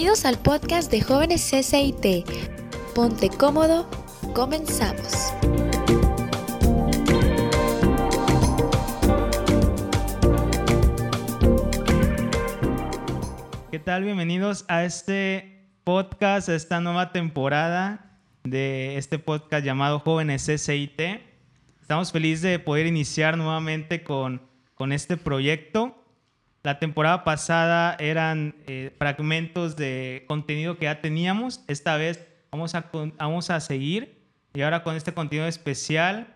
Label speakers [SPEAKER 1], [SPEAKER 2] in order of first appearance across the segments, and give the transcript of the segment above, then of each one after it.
[SPEAKER 1] Bienvenidos al podcast de jóvenes CCIT. Ponte cómodo, comenzamos.
[SPEAKER 2] ¿Qué tal? Bienvenidos a este podcast, a esta nueva temporada de este podcast llamado Jóvenes CCIT. Estamos felices de poder iniciar nuevamente con, con este proyecto. La temporada pasada eran eh, fragmentos de contenido que ya teníamos. Esta vez vamos a, vamos a seguir y ahora con este contenido especial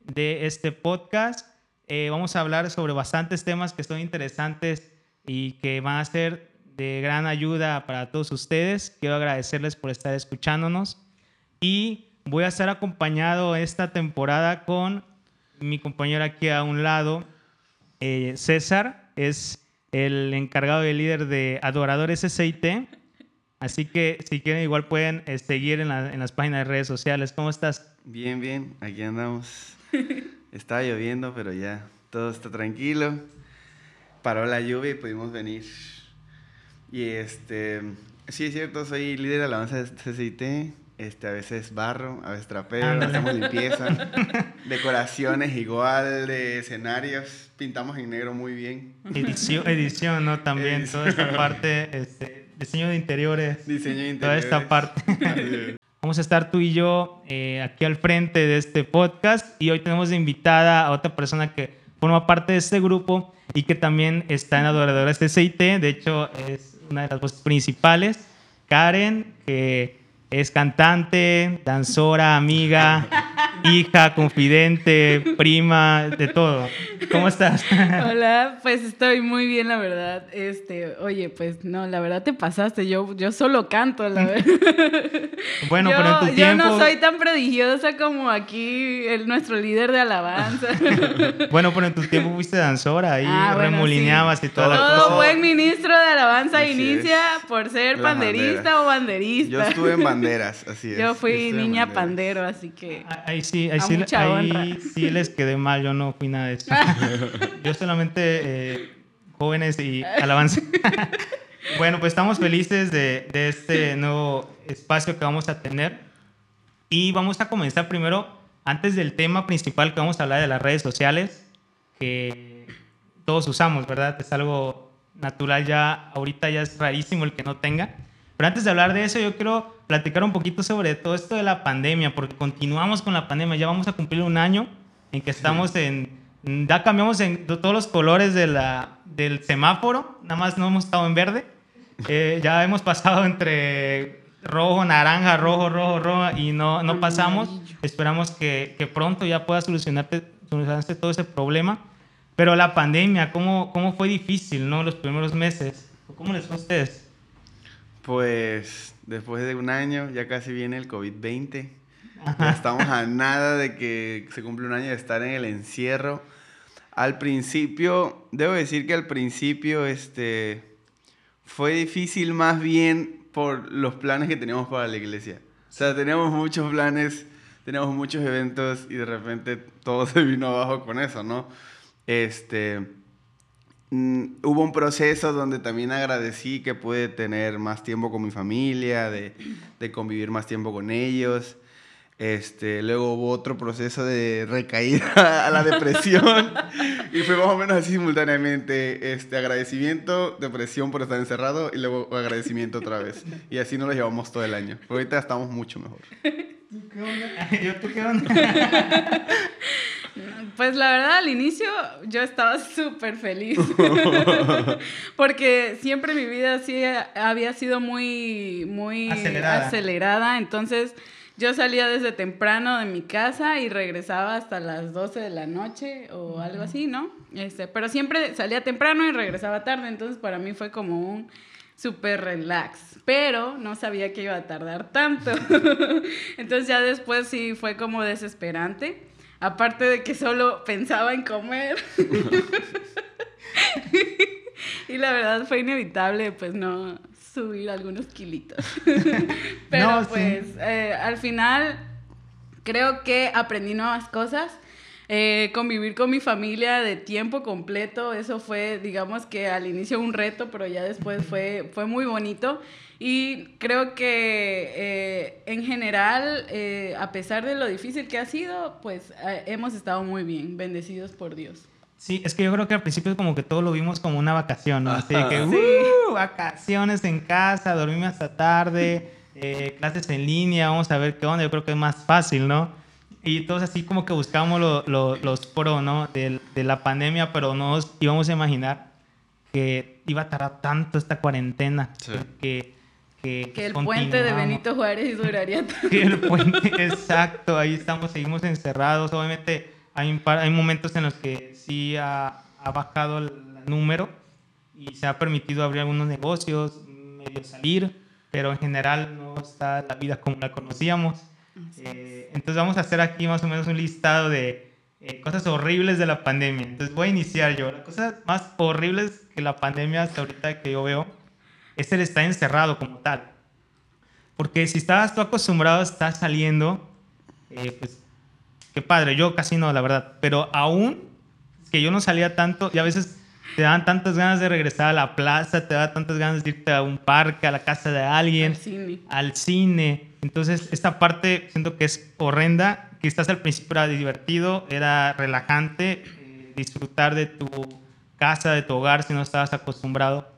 [SPEAKER 2] de este podcast eh, vamos a hablar sobre bastantes temas que son interesantes y que van a ser de gran ayuda para todos ustedes. Quiero agradecerles por estar escuchándonos y voy a estar acompañado esta temporada con mi compañero aquí a un lado, eh, César es el encargado de líder de Adoradores SIT. Así que si quieren igual pueden eh, seguir en, las páginas de redes sociales. ¿Cómo estás?
[SPEAKER 3] Bien, bien, aquí andamos. Estaba lloviendo, pero ya todo está tranquilo. Paró la lluvia y pudimos venir. Y este, sí es cierto, soy líder de alabanza de CCIT. Este, a veces barro, a veces trapeo, hacemos limpieza, decoraciones igual de escenarios, pintamos en negro muy bien.
[SPEAKER 2] Edición, edición ¿no? También toda esta parte, este, diseño de interiores.
[SPEAKER 3] Diseño de interiores.
[SPEAKER 2] Toda esta parte. Vamos a estar tú y yo eh, aquí al frente de este podcast y hoy tenemos de invitada a otra persona que forma parte de este grupo y que también está en Adoradores CIT. De hecho, es una de las voces principales. Karen, que es cantante, danzora, amiga, hija, confidente, prima, de todo. ¿Cómo estás?
[SPEAKER 4] Hola, pues estoy muy bien, la verdad. Este, oye, pues no, la verdad te pasaste. Yo, yo solo canto, la verdad.
[SPEAKER 2] Bueno, pero en tu tiempo.
[SPEAKER 4] Yo no soy tan prodigiosa como aquí el, nuestro líder de alabanza.
[SPEAKER 2] bueno, pero en tu tiempo fuiste danzora ahí, ah, remolineabas y toda
[SPEAKER 4] la cosa. Todo buen ministro de alabanza inicia por ser panderista o banderista.
[SPEAKER 3] Yo estuve en banderas, así es.
[SPEAKER 4] Yo fui niña pandero, así que.
[SPEAKER 2] Ahí sí, ahí, sí, ahí sí les quedé mal, yo no fui nada de eso. yo solamente eh, jóvenes y alabanza. bueno, pues estamos felices de, de este nuevo espacio que vamos a tener. Y vamos a comenzar primero, antes del tema principal que vamos a hablar de las redes sociales, que todos usamos, ¿verdad? Es algo natural ya, ahorita ya es rarísimo el que no tenga. Pero antes de hablar de eso, yo quiero platicar un poquito sobre todo esto de la pandemia, porque continuamos con la pandemia, ya vamos a cumplir un año en que estamos en, ya cambiamos en todos los colores de la, del semáforo, nada más no hemos estado en verde, eh, ya hemos pasado entre rojo, naranja, rojo, rojo, rojo y no, no pasamos. Esperamos que, que pronto ya pueda solucionarte, solucionarse todo ese problema. Pero la pandemia, ¿cómo, ¿cómo fue difícil, no? Los primeros meses. ¿Cómo les fue a ustedes?
[SPEAKER 3] Pues después de un año ya casi viene el COVID-20. estamos a nada de que se cumple un año de estar en el encierro. Al principio, debo decir que al principio este, fue difícil más bien por los planes que teníamos para la iglesia. O sea, teníamos muchos planes, teníamos muchos eventos y de repente todo se vino abajo con eso, ¿no? Este, Mm, hubo un proceso donde también agradecí que pude tener más tiempo con mi familia, de, de convivir más tiempo con ellos. Este, luego hubo otro proceso de recaída a la depresión y fue más o menos así simultáneamente, este, agradecimiento, depresión por estar encerrado y luego agradecimiento otra vez. Y así nos lo llevamos todo el año. ahorita estamos mucho mejor.
[SPEAKER 2] ¿Qué onda? ¿Tú qué onda?
[SPEAKER 4] Pues la verdad, al inicio yo estaba súper feliz. Porque siempre mi vida sí había sido muy, muy acelerada. Entonces yo salía desde temprano de mi casa y regresaba hasta las 12 de la noche o algo así, ¿no? Este, pero siempre salía temprano y regresaba tarde. Entonces para mí fue como un súper relax. Pero no sabía que iba a tardar tanto. Entonces ya después sí fue como desesperante. Aparte de que solo pensaba en comer. y la verdad fue inevitable, pues no subir algunos kilitos. Pero pues eh, al final creo que aprendí nuevas cosas. Eh, convivir con mi familia de tiempo completo, eso fue, digamos que al inicio un reto, pero ya después fue, fue muy bonito. Y creo que eh, en general, eh, a pesar de lo difícil que ha sido, pues eh, hemos estado muy bien, bendecidos por Dios.
[SPEAKER 2] Sí, es que yo creo que al principio como que todo lo vimos como una vacación, ¿no? Así que, uh, vacaciones en casa, dormimos hasta tarde, clases en línea, vamos a ver qué onda, yo creo que es más fácil, ¿no? Y todos así como que buscamos los pro, ¿no? De, de la pandemia, pero no nos íbamos a imaginar que iba a tardar tanto esta cuarentena. Sí. Que,
[SPEAKER 4] que, el puente de Benito Juárez duraría tanto.
[SPEAKER 2] Que el puente, exacto, ahí estamos, seguimos encerrados. Obviamente hay, hay momentos en los que sí ha, ha, bajado el número y se ha permitido abrir algunos negocios, medio salir, pero en general no está la vida como la conocíamos. Eh, entonces vamos a hacer aquí más o menos un listado de eh, cosas horribles de la pandemia. Entonces voy a iniciar yo. Las cosas más horribles que la pandemia hasta ahorita que yo veo es el estar encerrado como tal. Porque si estabas tú acostumbrado a estar saliendo, eh, pues qué padre, yo casi no, la verdad. Pero aún que yo no salía tanto y a veces te dan tantas ganas de regresar a la plaza, te da tantas ganas de irte a un parque, a la casa de alguien,
[SPEAKER 4] al cine.
[SPEAKER 2] Al cine. Entonces, esta parte siento que es horrenda. Quizás al principio era divertido, era relajante, eh, disfrutar de tu casa, de tu hogar, si no estabas acostumbrado.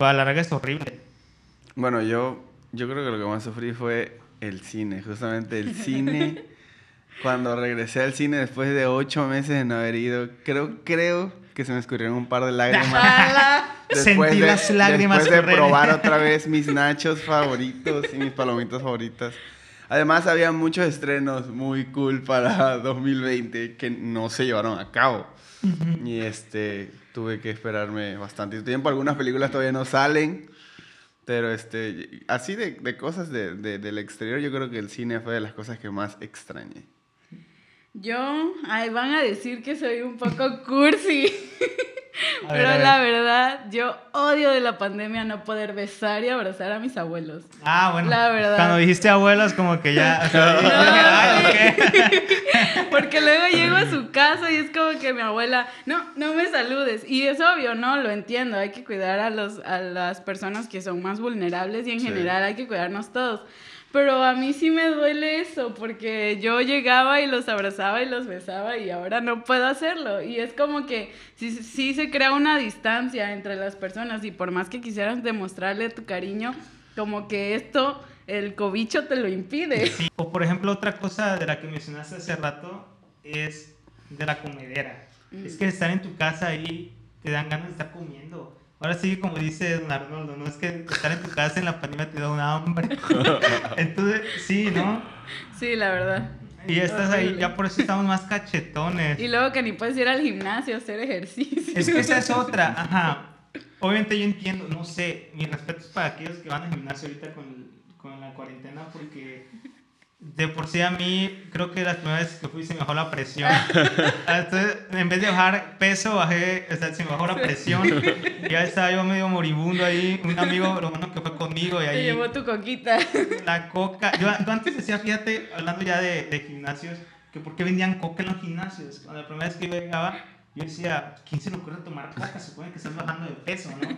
[SPEAKER 2] Pero a la larga es horrible.
[SPEAKER 3] Bueno, yo, yo creo que lo que más sufrí fue el cine, justamente el cine. Cuando regresé al cine después de ocho meses de no haber ido, creo, creo que se me escurrieron un par de lágrimas.
[SPEAKER 2] después Sentí de, las lágrimas
[SPEAKER 3] Después de probar otra vez mis nachos favoritos y mis palomitas favoritas. Además, había muchos estrenos muy cool para 2020 que no se llevaron a cabo. Y este, tuve que esperarme bastante tiempo. Algunas películas todavía no salen. Pero este, así de, de cosas de, de, del exterior, yo creo que el cine fue de las cosas que más extrañé.
[SPEAKER 4] Yo, van a decir que soy un poco cursi. Pero la verdad, yo odio de la pandemia no poder besar y abrazar a mis abuelos.
[SPEAKER 2] Ah, bueno.
[SPEAKER 4] La verdad.
[SPEAKER 2] Cuando dijiste abuelos, como que ya.
[SPEAKER 4] Porque luego llego a su casa y es como que mi abuela, no, no me saludes. Y es obvio, ¿no? Lo entiendo. Hay que cuidar a, los, a las personas que son más vulnerables y en general hay que cuidarnos todos. Pero a mí sí me duele eso, porque yo llegaba y los abrazaba y los besaba y ahora no puedo hacerlo. Y es como que sí, sí se crea una distancia entre las personas y por más que quisieras demostrarle tu cariño, como que esto, el cobicho te lo impide.
[SPEAKER 2] O por ejemplo, otra cosa de la que mencionaste hace rato es de la comedera. Es que estar en tu casa ahí te dan ganas de estar comiendo. Ahora sí, como dice Don Arnoldo, no es que estar en tu casa en la pandemia te da una hambre. Entonces, sí, ¿no?
[SPEAKER 4] Sí, la verdad.
[SPEAKER 2] Y estás ahí, ya por eso estamos más cachetones.
[SPEAKER 4] Y luego que ni puedes ir al gimnasio a hacer ejercicio.
[SPEAKER 2] Es que esa es otra, ajá. Obviamente yo entiendo, no sé, mi respeto es para aquellos que van al gimnasio ahorita con, la cuarentena porque de por sí a mí, creo que las primeras veces que fui se me bajó la presión. Entonces, en vez de bajar peso, bajé, o sea, se me bajó la presión. Ya estaba yo medio moribundo ahí. Un amigo, lo bueno que fue conmigo y ahí...
[SPEAKER 4] Te llevó tu coquita.
[SPEAKER 2] La coca. Yo, antes decía, fíjate, hablando ya de, de, gimnasios, que por qué vendían coca en los gimnasios. Cuando la primera vez que yo llegaba, yo decía, ¿quién se le ocurre tomar coca? Se supone que estás bajando de peso, ¿no?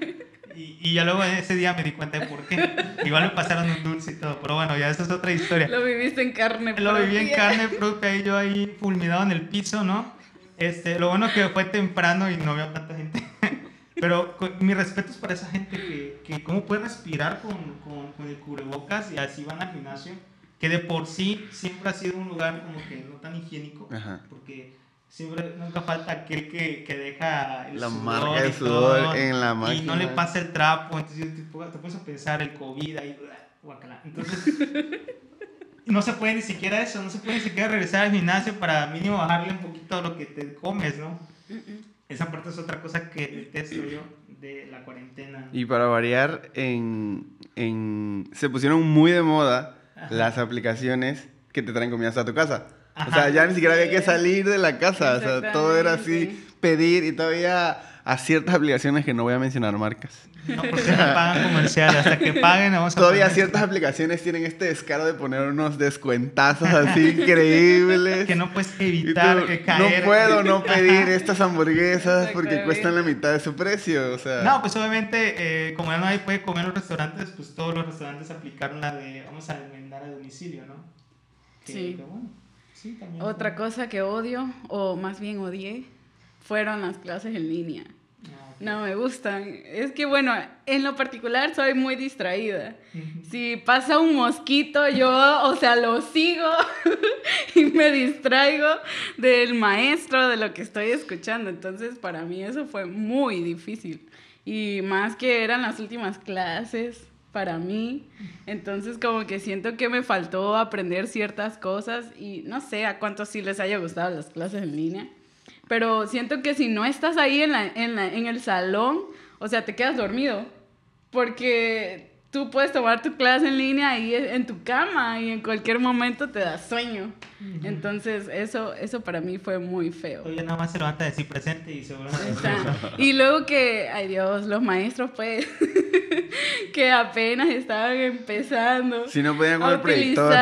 [SPEAKER 2] Y, y, ya luego ese día me di cuenta de por qué. Igual me pasaron un dulce y todo, pero bueno, ya esa es otra historia.
[SPEAKER 4] Lo viviste en carne
[SPEAKER 2] propia. Lo viví en carne propia y yo ahí fulminado en el piso, ¿no? Este, lo bueno que fue temprano y no había tanta gente. Pero mi respeto es para esa gente que, que cómo puede respirar con, con, con, el cubrebocas y así van al gimnasio, que de por sí siempre ha sido un lugar como que no tan higiénico, Ajá. porque siempre nunca falta aquel que, que deja el
[SPEAKER 3] la marca de sudor en la máquina
[SPEAKER 2] y no le pasa el trapo entonces te, te pones a pensar el covid ahí guacala. entonces no se puede ni siquiera eso no se puede ni siquiera regresar al gimnasio para mínimo bajarle un poquito a lo que te comes no esa parte es otra cosa que detesto yo de la cuarentena.
[SPEAKER 3] Y para variar en, en se pusieron muy de moda Ajá. las aplicaciones que te traen comida a tu casa o sea, ya ni siquiera había que salir de la casa. O sea, todo era así, pedir y todavía a ciertas aplicaciones que no voy a mencionar marcas.
[SPEAKER 2] No, porque no pagan comerciales. Hasta que paguen, vamos a
[SPEAKER 3] Todavía ciertas aplicaciones tienen este descaro de poner unos descuentazos así increíbles.
[SPEAKER 2] Que no puedes evitar que
[SPEAKER 3] caer. No puedo no pedir estas hamburguesas porque cuestan la mitad de su precio. O sea.
[SPEAKER 2] No, pues obviamente, eh, como ya nadie puede comer en los restaurantes, pues todos los restaurantes aplicaron la de vamos a enmendar a domicilio, ¿no?
[SPEAKER 4] sí. Sí también Otra cosa que odio, o más bien odié, fueron las clases en línea. No me gustan. Es que bueno, en lo particular soy muy distraída. Si pasa un mosquito, yo, o sea, lo sigo y me distraigo del maestro, de lo que estoy escuchando. Entonces, para mí eso fue muy difícil. Y más que eran las últimas clases para mí. Entonces, como que siento que me faltó aprender ciertas cosas y no sé a cuántos sí les haya gustado las clases en línea pero siento que si no estás ahí en, la, en, la, en el salón, o sea, te quedas dormido, porque tú puedes tomar tu clase en línea ahí en tu cama y en cualquier momento te da sueño. Entonces, eso, eso para mí fue muy feo.
[SPEAKER 2] Oye, nada más se levanta de sí presente y seguramente...
[SPEAKER 4] y luego que, ay Dios, los maestros pues, que apenas estaban empezando.
[SPEAKER 3] Si no podían con el proyector.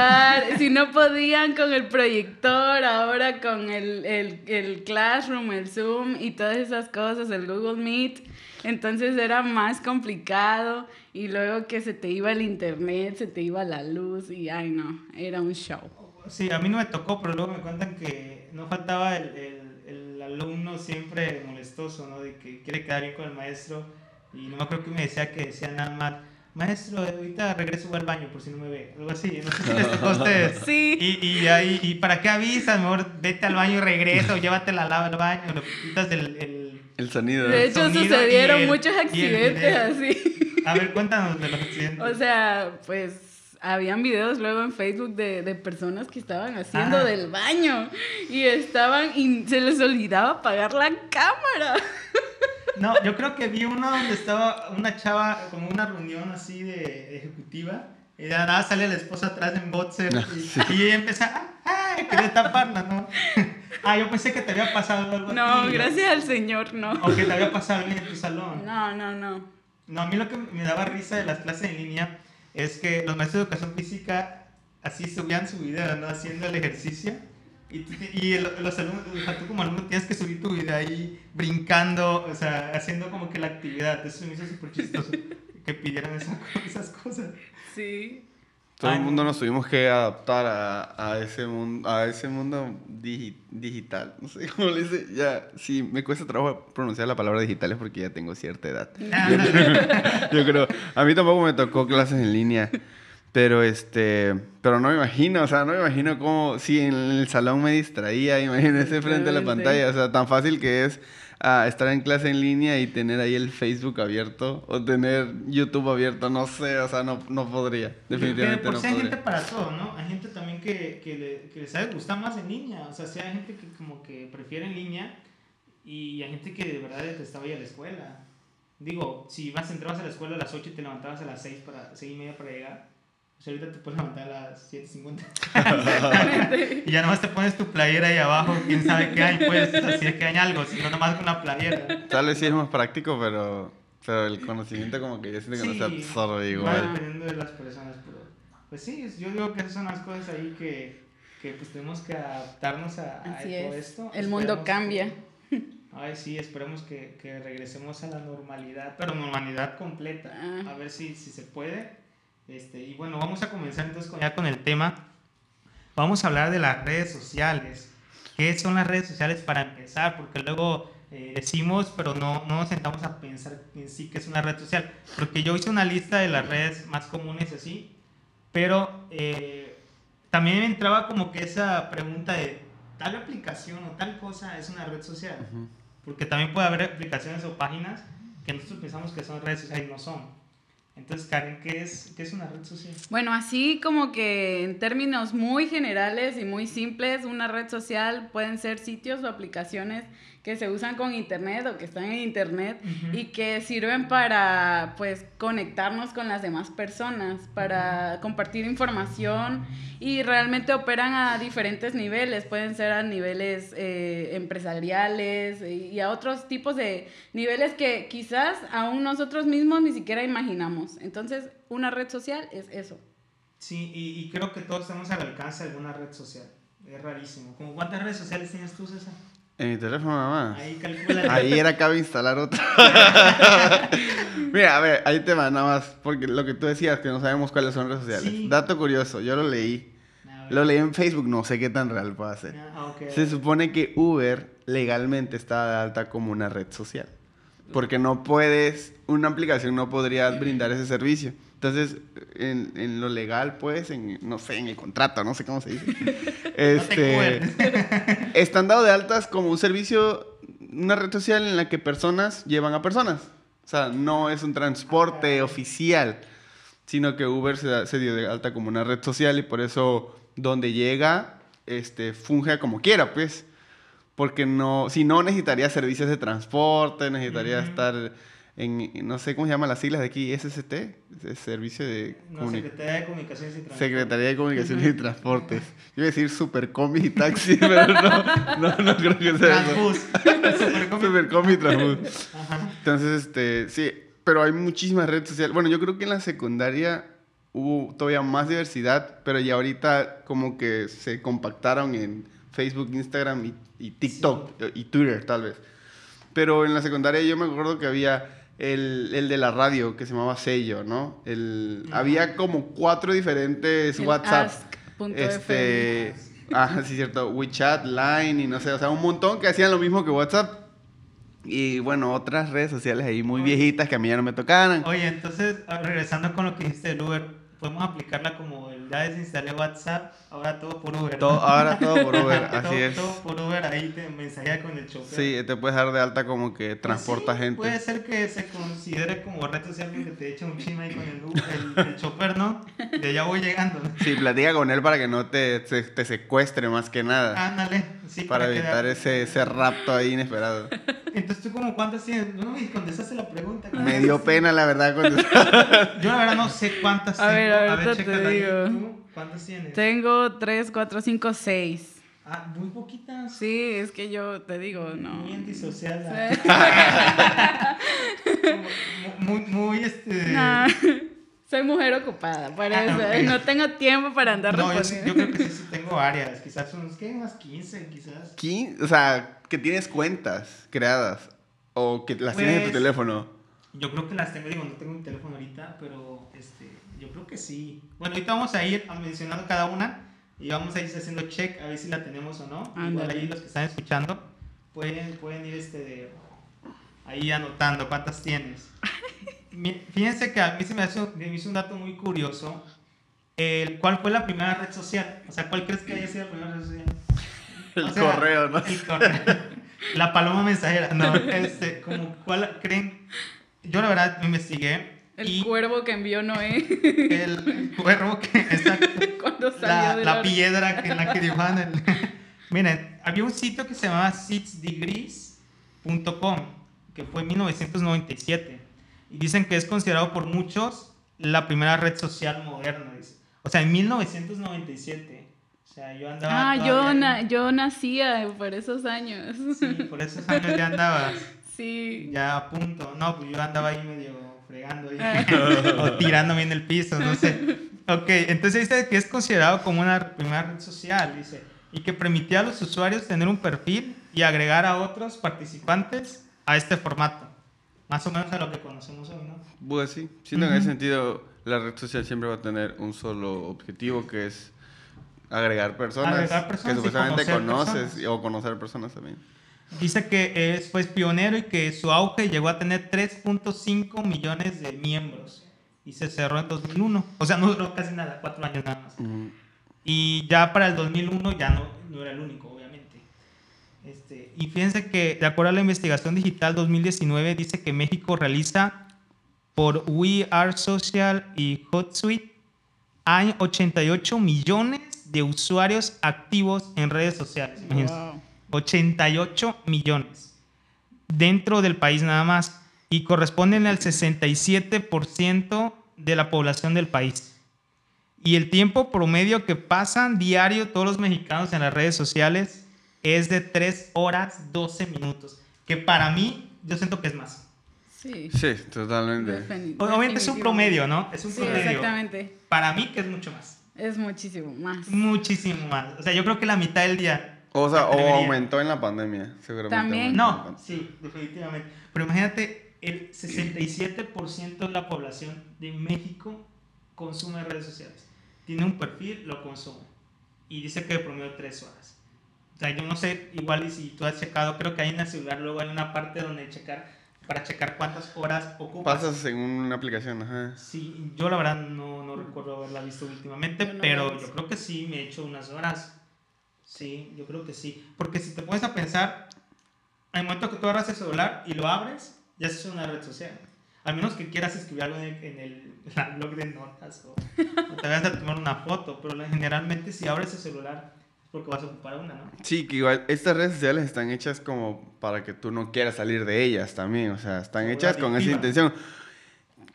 [SPEAKER 4] Si no podían con el proyector, ahora con el, el, el Classroom, el Zoom y todas esas cosas, el Google Meet. Entonces era más complicado y luego que se te iba el internet, se te iba la luz y ay no, era un show.
[SPEAKER 2] Sí, a mí no me tocó, pero luego me cuentan que no faltaba el, el, alumno siempre molestoso, ¿no? De que quiere quedar bien con el maestro y no me acuerdo que me decía que decía nada más maestro, ahorita regreso al baño por si no me ve. Algo así, no sé si les tocó a ustedes.
[SPEAKER 4] Sí.
[SPEAKER 2] Y, y, ahí, ¿y para qué avisas? Mejor vete al baño y regresa o llévate la lava al baño, le quitas el, el,
[SPEAKER 3] el sonido.
[SPEAKER 4] De hecho, sucedieron muchos accidentes así.
[SPEAKER 2] A ver, cuéntanos de los accidentes.
[SPEAKER 4] O sea, pues habían videos luego en Facebook de, de personas que estaban haciendo ah. del baño y estaban y se les olvidaba apagar la cámara.
[SPEAKER 2] No, yo creo que vi uno donde estaba una chava, como una reunión así de, ejecutiva, y de nada sale la esposa atrás en boxer y, y ella empieza, ¡ay! Quería taparla, ¿no? ah, yo pensé que te había pasado algo
[SPEAKER 4] No, gracias al Señor, no.
[SPEAKER 2] O que te había pasado en tu salón.
[SPEAKER 4] No, no, no.
[SPEAKER 2] No, a mí lo que me daba risa de las clases en línea es que los maestros de educación física así subían su video, ¿no? Haciendo el ejercicio y, y los alumnos, o sea, tú como alumno tienes que subir tu video ahí brincando, o sea, haciendo como que la actividad. Eso me hizo súper chistoso que pidieran esas cosas.
[SPEAKER 4] Sí.
[SPEAKER 3] Todo el mundo nos tuvimos que adaptar a, a ese mundo, a ese mundo digital. No sé cómo le dice. Ya, sí, me cuesta trabajo pronunciar la palabra digital es porque ya tengo cierta edad. yo creo, a mí tampoco me tocó clases en línea. Pero este, pero no me imagino, o sea, no me imagino cómo si en el salón me distraía, imagínese frente a la pantalla, o sea, tan fácil que es ah, estar en clase en línea y tener ahí el Facebook abierto o tener YouTube abierto, no sé, o sea, no, no podría, definitivamente
[SPEAKER 2] Pero
[SPEAKER 3] por
[SPEAKER 2] no hay gente para todo, ¿no? Hay gente también que, que, le, que les sabe gustar más en línea, o sea, sí hay gente que como que prefiere en línea y hay gente que de verdad detestaba ir a la escuela. Digo, si vas, entrabas a la escuela a las 8 y te levantabas a las 6 para 6 y media para llegar, o sea, ahorita te puedes levantar a las 7.50. y ya nomás te pones tu playera ahí abajo, quién sabe qué hay, pues, así es que hay algo, si no nomás una playera.
[SPEAKER 3] Tal vez sí es más práctico, pero, pero el conocimiento como que yo siento que no se absorbe igual.
[SPEAKER 2] Va dependiendo de las personas, pero pues sí, yo digo que esas son las cosas ahí que, que pues tenemos que adaptarnos a, a todo esto.
[SPEAKER 4] El mundo cambia.
[SPEAKER 2] ay, sí, esperemos que, que, regresemos a la normalidad, pero normalidad completa. Ah. A ver si, si se puede este, y bueno, vamos a comenzar entonces ya con el tema. Vamos a hablar de las redes sociales. ¿Qué son las redes sociales para empezar? Porque luego eh, decimos, pero no, no nos sentamos a pensar en sí que es una red social. Porque yo hice una lista de las redes más comunes así, pero eh, también me entraba como que esa pregunta de tal aplicación o tal cosa es una red social. Porque también puede haber aplicaciones o páginas que nosotros pensamos que son redes sociales y no son. Entonces, Karen, ¿qué es, ¿qué es una red social?
[SPEAKER 4] Bueno, así como que en términos muy generales y muy simples, una red social pueden ser sitios o aplicaciones que se usan con internet o que están en internet y que sirven para pues conectarnos con las demás personas, para compartir información y realmente operan a diferentes niveles, pueden ser a niveles eh, empresariales y a otros tipos de niveles que quizás aún nosotros mismos ni siquiera imaginamos. Entonces, una red social es eso.
[SPEAKER 2] Sí, y, y creo que todos tenemos al alcance de alguna red social. Es rarísimo. ¿Cómo cuántas redes sociales tienes tú, César?
[SPEAKER 3] En mi teléfono nada más. Ahí calcula. Ahí era cabe instalar otra. Mira, a ver, ahí te va nada más. Porque lo que tú decías, que no sabemos cuáles son redes sociales. Dato curioso, yo lo leí. Lo leí en Facebook, no sé qué tan real puede ser. Ah, Se supone que Uber legalmente está de alta como una red social. Porque no puedes, una aplicación no podría brindar ese servicio. Entonces, en, en, lo legal, pues, en, no sé, en el contrato, no sé cómo se dice. este, están dados de altas como un servicio, una red social en la que personas llevan a personas. O sea, no es un transporte oficial, sino que Uber se, se dio de alta como una red social y por eso donde llega, este, funge como quiera, pues. Porque no, si no necesitaría servicios de transporte, necesitaría estar en, no sé cómo se llaman las siglas de aquí, SST, Servicio de...
[SPEAKER 2] Secretaría de Comunicaciones y Transportes.
[SPEAKER 3] Secretaría de Comunicaciones y Transportes. Yo iba a decir Supercombi y Taxi, pero no, no, no creo que sea Transbus. Supercombi y Transbus. Entonces, este, sí, pero hay muchísimas redes sociales. Bueno, yo creo que en la secundaria hubo todavía más diversidad, pero ya ahorita como que se compactaron en Facebook, Instagram y, y TikTok y Twitter tal vez. Pero en la secundaria yo me acuerdo que había el, el, de la radio que se llamaba Sello, ¿no? El, Había como cuatro diferentes WhatsApp. este, ah, sí, cierto. WeChat, Line y no sé, o sea, un montón que hacían lo mismo que WhatsApp. Y bueno, otras redes sociales ahí muy viejitas que a mí ya no me tocaran.
[SPEAKER 2] Oye, entonces, regresando con lo que dijiste de Uber, podemos aplicarla como el ya desinstalé WhatsApp, ahora todo por Uber.
[SPEAKER 3] Todo, ahora todo por Uber, así es.
[SPEAKER 2] Todo por Uber, ahí te mensajea con el chofer.
[SPEAKER 3] Sí, te puedes dar de alta como que pues transporta gente.
[SPEAKER 2] Puede ser que se considere como red social que te echa un chima ahí con el, el, chofer, ¿no? De ya voy llegando.
[SPEAKER 3] Sí, platica con él para que no te, te, secuestre más que nada.
[SPEAKER 2] Ándale, sí.
[SPEAKER 3] Para, evitar ese, ese rapto ahí inesperado.
[SPEAKER 2] Entonces, ¿tú como cuántas tienes? No, y contestaste la pregunta.
[SPEAKER 3] Me dio pena, la verdad,
[SPEAKER 2] Yo la verdad no sé cuántas
[SPEAKER 4] a Ver, a ver, te
[SPEAKER 2] digo. ¿Cuántas tienes?
[SPEAKER 4] Tengo 3, 4, 5, 6.
[SPEAKER 2] Ah, muy poquitas.
[SPEAKER 4] Sí, es que yo te digo, no.
[SPEAKER 2] Muy antisocial. muy, muy, este...
[SPEAKER 4] Soy mujer ocupada, por ah, eso. No tengo tiempo para andar
[SPEAKER 2] no, yo, yo, creo que sí, sí tengo varias. Quizás son, ¿qué? Unas 15, quizás.
[SPEAKER 3] 15, o sea, que tienes cuentas creadas. O que las tienes en tu pues, teléfono.
[SPEAKER 2] Yo creo que las tengo, digo, no tengo mi teléfono ahorita, pero este, yo creo que sí. Bueno, ahorita vamos a ir mencionando cada una y vamos a ir haciendo check a ver si la tenemos o no. Igual ahí los que están escuchando pueden, pueden ir este, ahí anotando cuántas tienes. Fíjense que a mí se me, hace, me hizo un dato muy curioso. El, ¿Cuál fue la primera red social? O sea, ¿cuál crees que haya sido la primera red social?
[SPEAKER 3] El correo, ¿no?
[SPEAKER 2] El correo. La paloma mensajera. No, este, como, ¿cuál creen? Yo la verdad me investigué
[SPEAKER 4] el cuervo que envió Noé.
[SPEAKER 2] El, cuervo que. Exacto.
[SPEAKER 4] Cuando salió
[SPEAKER 2] la, la piedra que, en la que dibujaban el. Miren, había un sitio que se llamaba sitsdegrees.com, que fue en 1997. Y dicen que es considerado por muchos la primera red social moderna. O sea, en 1997. O sea, yo andaba.
[SPEAKER 4] Ah, yo, yo nacía por esos años.
[SPEAKER 2] Sí, por esos años ya andabas.
[SPEAKER 4] Sí.
[SPEAKER 2] Ya a punto. No, pues yo andaba ahí medio fregando o tirándome en el piso, no sé. Ok, entonces dice que es considerado como una primera red social, dice, y que permitía a los usuarios tener un perfil y agregar a otros participantes a este formato. Más o menos a lo que conocemos hoy, ¿no?
[SPEAKER 3] Pues sí, siento en ese sentido la red social siempre va a tener un solo objetivo que es agregar personas, que supuestamente conoces o conocer personas también.
[SPEAKER 2] Dice que es pues, pionero y que su auge llegó a tener 3.5 millones de miembros y se cerró en 2001. O sea, no duró casi nada, cuatro años nada más. Y ya para el 2001 ya no, no era el único. Este, y fíjense que, de acuerdo a la investigación digital 2019, dice que México realiza por We Are Social y HotSuite, hay 88 millones de usuarios activos en redes sociales. 88 millones dentro del país nada más y corresponden al 67% de la población del país. Y el tiempo promedio que pasan diario todos los mexicanos en las redes sociales es de 3 horas 12 minutos, que para mí yo siento que es más.
[SPEAKER 3] Sí, sí totalmente.
[SPEAKER 2] Obviamente es un promedio, ¿no? Es un
[SPEAKER 4] sí,
[SPEAKER 2] promedio.
[SPEAKER 4] Exactamente.
[SPEAKER 2] Para mí que es mucho más.
[SPEAKER 4] Es muchísimo más.
[SPEAKER 2] Muchísimo más. O sea, yo creo que la mitad del día.
[SPEAKER 3] O sea, o aumentó en la pandemia, seguramente.
[SPEAKER 4] También.
[SPEAKER 2] No, sí, definitivamente. Pero imagínate, el 67% de la población de México consume redes sociales. Tiene un perfil, lo consume. Y dice que de promedio tres horas. O sea, yo no sé, igual y si tú has checado, creo que ahí en el celular luego hay una parte donde checar para checar cuántas horas ocupas.
[SPEAKER 3] Pasas en una aplicación, ajá.
[SPEAKER 2] Sí, yo la verdad no, no recuerdo haberla visto últimamente, pero yo creo que sí me he hecho unas horas. Sí, yo creo que sí. Porque si te pones a pensar, al momento que tú agarras el celular y lo abres, ya es una red social. A menos que quieras escribir algo en el, blog de notas o, te vayas a tomar una foto, pero generalmente si abres el celular porque vas a ocupar una, ¿no?
[SPEAKER 3] Sí, que igual estas redes sociales están hechas como para que tú no quieras salir de ellas también, o sea, están hechas con esa intención.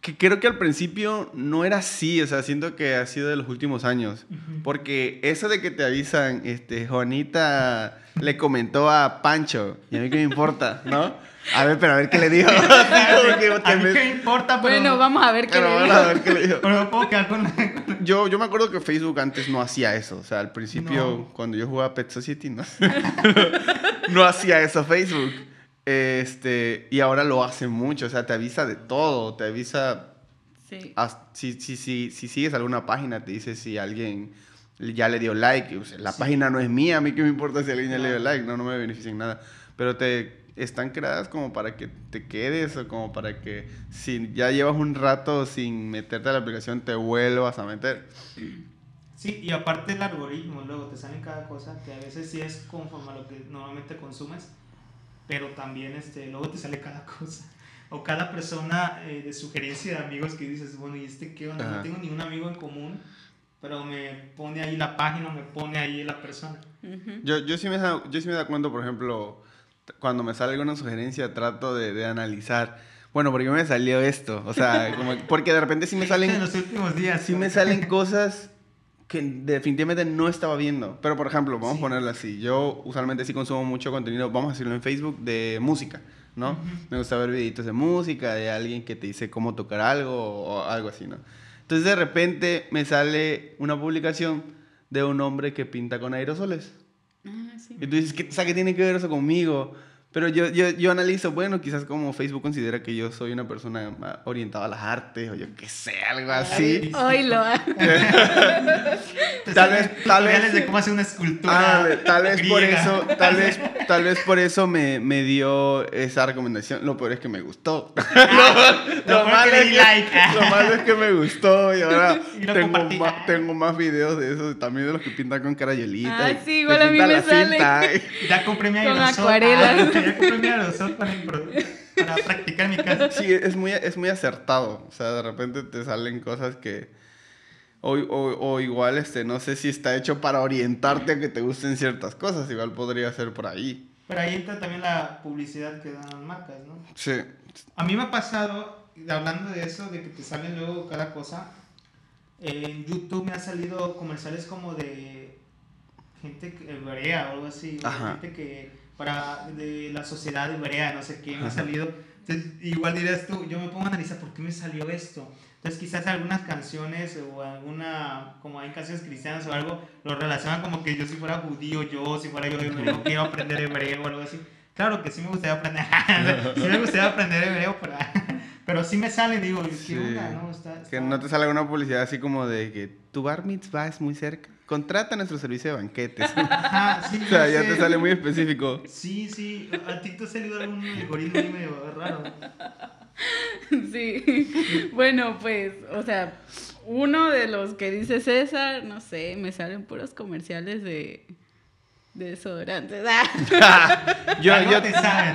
[SPEAKER 3] Que creo que al principio no era así, o sea, siento que ha sido de los últimos años, porque eso de que te avisan, este, Juanita le comentó a Pancho, y a mí qué me importa, ¿no? A ver, pero a ver qué le dijo.
[SPEAKER 2] a mí qué importa,
[SPEAKER 4] pero... Bueno, vamos a ver qué le dijo. A ver qué le dijo.
[SPEAKER 2] Pero puedo quedar con...
[SPEAKER 3] yo, yo me acuerdo que Facebook antes no hacía eso. O sea, al principio, cuando yo jugaba Pet Society, no, no hacía eso Facebook. Este, y ahora lo hace mucho. O sea, te avisa de todo. Te avisa... Sí. si, si, si, si sigues alguna página, te dice si alguien ya le dio like. la página no es mía, a mí qué me importa si alguien ya le dio like, no, no me beneficia en nada. Pero te están creadas como para que te quedes o como para que si ya llevas un rato sin meterte a la aplicación te vuelvas a meter.
[SPEAKER 2] Sí, y aparte el algoritmo, luego te sale cada cosa que a veces sí es conforme a lo que normalmente consumes, pero también este, luego te sale cada cosa. O cada persona eh, de sugerencia de amigos que dices, bueno, ¿y este qué onda? No tengo ningún amigo en común, pero me pone ahí la página, me pone ahí la persona.
[SPEAKER 3] yo, yo, sí me, yo sí me da cuenta, por ejemplo, cuando me sale alguna sugerencia trato de, de analizar. Bueno, ¿por qué me salió esto? O sea, como, porque de repente sí me salen...
[SPEAKER 2] En los últimos días.
[SPEAKER 3] Sí me salen cosas que definitivamente no estaba viendo. Pero, por ejemplo, vamos a ponerlo así. Yo usualmente sí consumo mucho contenido, vamos a decirlo en Facebook, de música, ¿no? Me gusta ver videitos de música, de alguien que te dice cómo tocar algo o algo así, ¿no? Entonces, de repente me sale una publicación de un hombre que pinta con aerosoles. Ah, y tú dices, ¿qué, o ¿qué tiene que ver eso conmigo? Pero yo, yo, yo analizo, bueno, quizás como Facebook considera que yo soy una persona orientada a las artes o yo qué sé, algo así.
[SPEAKER 4] Hoy lo
[SPEAKER 2] Tal vez, tal vez de cómo hacer una escultura.
[SPEAKER 3] Ah, tal vez por eso, tal vez, tal vez por eso me, me, dio esa recomendación. Lo peor es que me gustó.
[SPEAKER 2] lo, malo es que, like.
[SPEAKER 3] lo, malo es que, me gustó y ahora tengo, más, tengo más videos de eso, también de los que pintan con carayolita.
[SPEAKER 4] Ah, sí, igual a mí me sale.
[SPEAKER 2] Ya compré mi
[SPEAKER 4] Con acuarelas.
[SPEAKER 2] Para, practicar mi casa.
[SPEAKER 3] Sí, es muy, es muy acertado. O sea, de repente te salen cosas que... O, o, igual, este, no sé si está hecho para orientarte a que te gusten ciertas cosas. Igual podría ser por ahí.
[SPEAKER 2] Pero ahí entra también la publicidad que dan las marcas, ¿no?
[SPEAKER 3] Sí.
[SPEAKER 2] A mí me ha pasado, hablando de eso, de que te salen luego cada cosa. En YouTube me han salido comerciales como de gente hebrea o algo así. gente que para de la sociedad hebrea, no sé qué, me ha salido. Entonces, igual dirías tú, yo me pongo a analizar por qué me salió esto. Entonces, quizás algunas canciones o alguna, como hay canciones cristianas o algo, lo relacionan como que yo si fuera judío, yo si fuera yo hebreo, quiero aprender hebreo o algo así. Claro que sí me gustaría aprender, sí me gustaría aprender hebreo, pero, pero sí me sale, digo, ¿qué onda? No? Está,
[SPEAKER 3] Que no te sale alguna publicidad así como de que tu bar mitzvah es muy cerca. Contrata nuestro servicio de banquetes.
[SPEAKER 2] sí,
[SPEAKER 3] o sea, ya te sale muy específico.
[SPEAKER 2] Sí, sí. ¿A ti te ha salido algún algoritmo medio raro?
[SPEAKER 4] Sí. Bueno, pues, o sea, uno de los que dice César, no sé, me salen puros comerciales de de desodorantes.
[SPEAKER 3] yo, yo,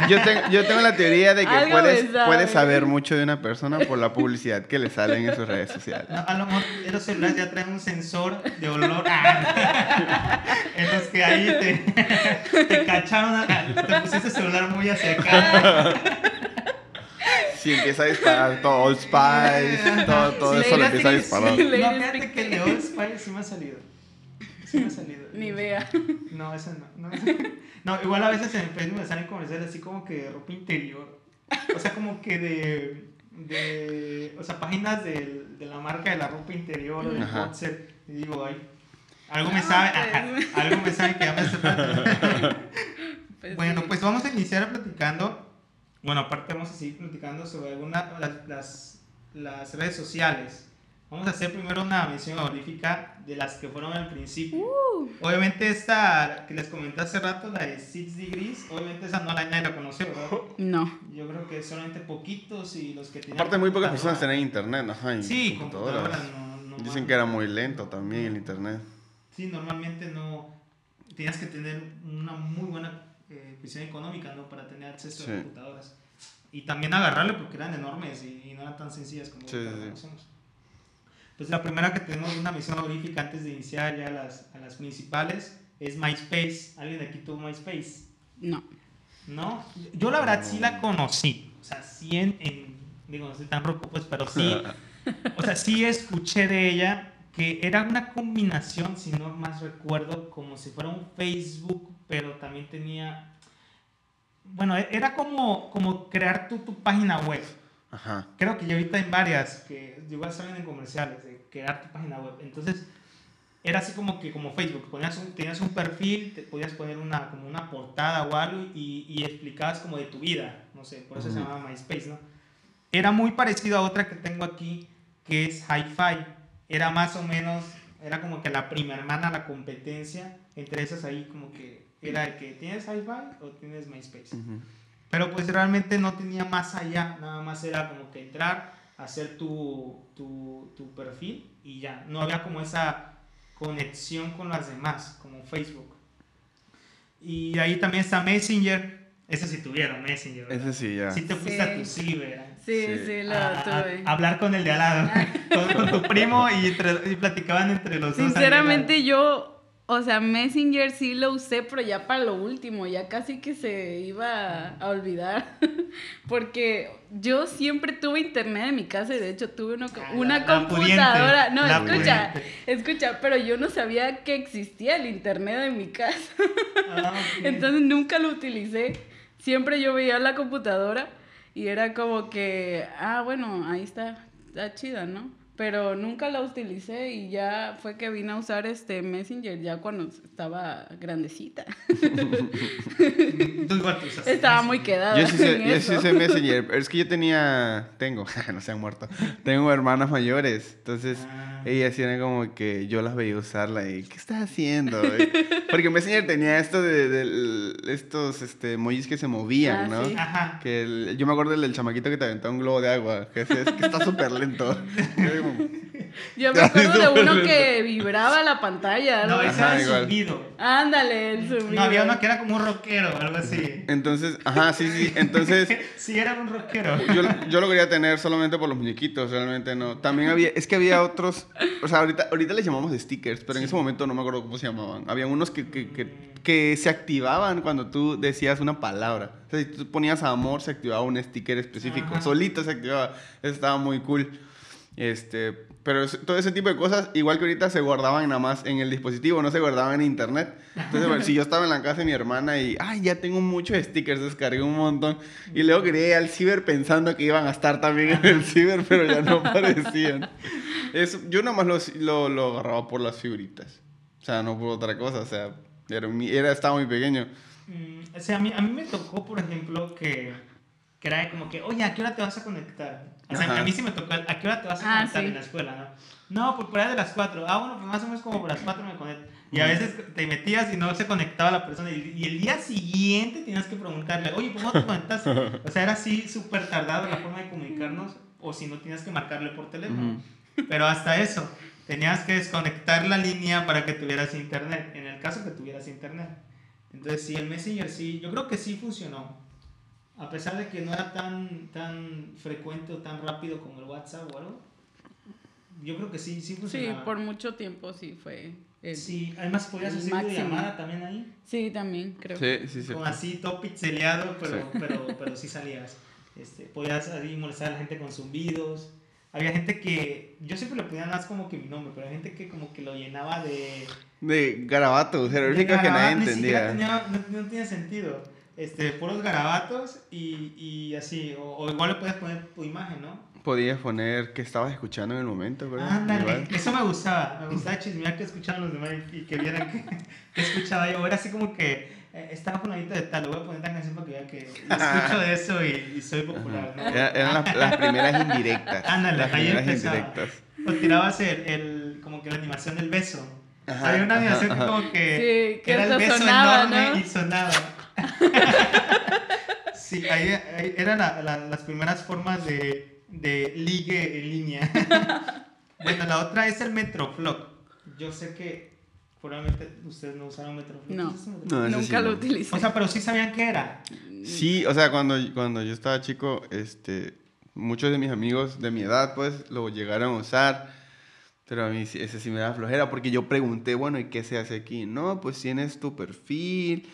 [SPEAKER 3] yo, tengo, la teoría de que puedes, puedes, saber mucho de una persona por la publicidad que le salen en sus redes sociales.
[SPEAKER 2] a lo mejor los celulares ya traen un sensor de olor en los que ahí te, te cacharon, te pusiste el celular muy hacia acá.
[SPEAKER 3] Si empieza a disparar todo Old Spice, todo, todo eso le empieza a disparar. No,
[SPEAKER 2] fíjate que el de Old Spice sí me ha salido.
[SPEAKER 4] Ni vea.
[SPEAKER 2] No, esa no. No, igual a veces en Facebook me salen comerciales así como que de ropa interior. O sea, como que de. de o sea, páginas de, de la marca de la ropa interior o del. Y digo, ay. Algo me sabe, pues. algo me sabe que ya me hace falta. Pues bueno, pues vamos a iniciar platicando. Bueno, aparte vamos a seguir platicando sobre algunas las, las, las redes sociales. Vamos a hacer primero una mención honorífica de las que fueron al principio. Uh. Obviamente esta que les comenté hace rato, la de Six Degrees, obviamente esa no la nadie la conoció, ¿verdad?
[SPEAKER 4] No.
[SPEAKER 2] Yo creo que solamente poquitos y los que
[SPEAKER 3] tenían... Aparte muy pocas personas tenían internet, ajá, Sí, computadoras. No, Dicen que era muy lento también el internet.
[SPEAKER 2] Sí, normalmente no... Tenías que tener una muy buena eh, visión económica, ¿no? Para tener acceso a computadoras. Y también agarrarle porque eran enormes y, no eran tan sencillas como sí, conocemos. Pues la primera que tenemos una misión honorífica antes de iniciar ya las, a las principales es MySpace. ¿Alguien de aquí tuvo MySpace?
[SPEAKER 4] No.
[SPEAKER 2] ¿No? Yo la verdad sí la conocí. O sea, sí en, digo, no estoy tan rojo, pues, pero sí, o sea, sí escuché de ella que era una combinación, si no más recuerdo, como si fuera un Facebook, pero también tenía, bueno, era como, como crear tu, tu página web. Ajá. Creo que ya ahorita hay varias que igual salen en comerciales de crear tu página web. Entonces, era así como que como Facebook, ponías un, tenías un perfil, te podías poner una, como una portada o algo y, y explicabas como de tu vida, no sé, por eso se llamaba MySpace, ¿no? Era muy parecido a otra que tengo aquí, que es Hi-Fi. Era más o menos, era como que la prima hermana, la competencia entre esas ahí, como que era de que tienes Hi-Fi o tienes MySpace. Pero pues realmente no tenía más allá, nada más era como que entrar, hacer tu, tu, tu perfil y ya. No había como esa conexión con las demás, como Facebook. Y ahí también está Messenger. Ese sí tuvieron, Messenger.
[SPEAKER 3] Ese sí, ya.
[SPEAKER 2] Sí te fuiste a tu ciber.
[SPEAKER 4] Sí, sí, lo tuve.
[SPEAKER 2] hablar con el de al lado, con, tu primo y, y platicaban entre los
[SPEAKER 4] dos. Sinceramente yo o sea, Messenger sí lo usé, pero ya para lo último, ya casi que se iba a olvidar. Porque yo siempre tuve internet en mi casa y de hecho tuve una, ah, una computadora. no, escucha, escucha, pero yo no sabía que existía el internet en mi casa. Ah, Entonces nunca lo utilicé. Siempre yo veía la computadora y era como que, ah, bueno, ahí está, está chida, ¿no? Pero nunca la utilicé y ya fue que vine a usar este Messenger ya cuando estaba grandecita. estaba muy quedada.
[SPEAKER 3] Yo sí sé, yo sí sé Messenger, pero es que yo tenía, tengo, no se han muerto, tengo hermanas mayores, entonces ah. Ellas eran como que yo las veía usarla y ¿qué estás haciendo? Porque Messenger tenía esto de, estos este, emojis que se movían, ah, ¿no? Ajá. Que yo me acuerdo del, chamaquito que te aventó un globo de agua, que, es, que está súper lento.
[SPEAKER 4] Yo me acuerdo de uno que vibraba la pantalla.
[SPEAKER 2] No, ese era el zumbido.
[SPEAKER 4] Ándale, el zumbido.
[SPEAKER 2] No, había uno que era como un rockero, algo así.
[SPEAKER 3] Entonces, ajá, sí, sí. Entonces.
[SPEAKER 2] sí, era un rockero.
[SPEAKER 3] Yo, yo, lo quería tener solamente por los muñequitos, realmente no. También había. Es que había otros. O sea, ahorita, ahorita les llamamos stickers, pero en ese momento no me acuerdo cómo se llamaban. Había unos que, que, que, que se activaban cuando tú decías una palabra. O sea, si tú ponías amor, se activaba un sticker específico. Solito se activaba. Eso estaba muy cool. Este, pero todo ese tipo de cosas, igual que ahorita se guardaban nada más en el dispositivo, no se guardaban en internet. Entonces, si yo estaba en la casa de mi hermana y, ay, ya tengo muchos stickers, descargué un montón. Y luego quería ir al ciber pensando que iban a estar también en el ciber, pero ya no aparecían. Eso, yo nada más lo, lo, agarraba por las figuritas. O sea, no por otra cosa. O sea, era, era estaba muy pequeño.
[SPEAKER 2] Mm, o sea, a mí, a mí me tocó, por ejemplo, que, que era como que, oye, ¿a qué hora te vas a conectar? O sea, a mí sí me tocó, ¿a qué hora te vas a ah, conectar en la escuela, no? No, pues por ahí de las 4. Ah, bueno, pues más o menos como por las 4 me conecto. Y a veces te metías y no se conectaba la persona. Y, el día siguiente tenías que preguntarle, oye, ¿cómo te conectas? O sea, era así súper tardado la forma de comunicarnos. O si no, tenías que marcarle por teléfono. Pero hasta eso, tenías que desconectar la línea para que tuvieras internet. En el caso que tuvieras internet. Entonces, sí, el Messenger sí, yo creo que sí funcionó. A pesar de que no era tan, tan frecuente o tan rápido como el WhatsApp o algo. Yo creo que sí, sí funcionó.
[SPEAKER 4] Sí, por mucho tiempo sí fue.
[SPEAKER 2] sí, además podías hacer llamada también ahí.
[SPEAKER 4] Sí, también, creo.
[SPEAKER 3] Sí, sí, sí.
[SPEAKER 2] Como así, todo pixeleado, pero, sí. pero, pero sí salías. Este, podías ahí molestar a la gente con zumbidos. Había gente que, yo siempre le ponía más como que mi nombre, pero hay gente que como que lo llenaba de...
[SPEAKER 3] De garabatos, jeroglíficos que nadie entendía.
[SPEAKER 2] Tenía, no, no, tenía sentido. Este, puros garabatos y, y así, o, igual le podías poner tu imagen, ¿no?
[SPEAKER 3] Podías poner que estabas escuchando en el momento,
[SPEAKER 2] ¿verdad? Ándale, eso me gustaba, me gustaba chismear que escuchaban los demás y que vieran que, que escuchaba yo. Era así como que eh, estaba fulanito de tal, le voy a poner esta canción para que vean que escucho de eso y, y soy popular, ¿no?
[SPEAKER 3] eran las, las, primeras indirectas.
[SPEAKER 2] Ándale,
[SPEAKER 3] las
[SPEAKER 2] ahí empezaba. indirectas. O tirabas el, el, como que la animación del beso. Ajá, Había una animación ajá, como que,
[SPEAKER 4] sí, que
[SPEAKER 2] era el beso
[SPEAKER 4] sonaba,
[SPEAKER 2] enorme
[SPEAKER 4] ¿no?
[SPEAKER 2] y sonaba. Sí, ahí, ahí eran la, la, las primeras formas de, de ligue en línea. bueno, la otra es el Metroflog. Yo sé que Probablemente ustedes no usaron Metroflog.
[SPEAKER 4] No,
[SPEAKER 3] no
[SPEAKER 4] nunca
[SPEAKER 3] sí,
[SPEAKER 4] lo
[SPEAKER 3] no.
[SPEAKER 4] utilicé.
[SPEAKER 2] O sea, pero sí sabían qué era.
[SPEAKER 3] Sí, o sea, cuando, cuando yo estaba chico, este, muchos de mis amigos de mi edad, pues, lo llegaron a usar. Pero a mí ese sí me da flojera porque yo pregunté, bueno, ¿y qué se hace aquí? No, pues tienes tu perfil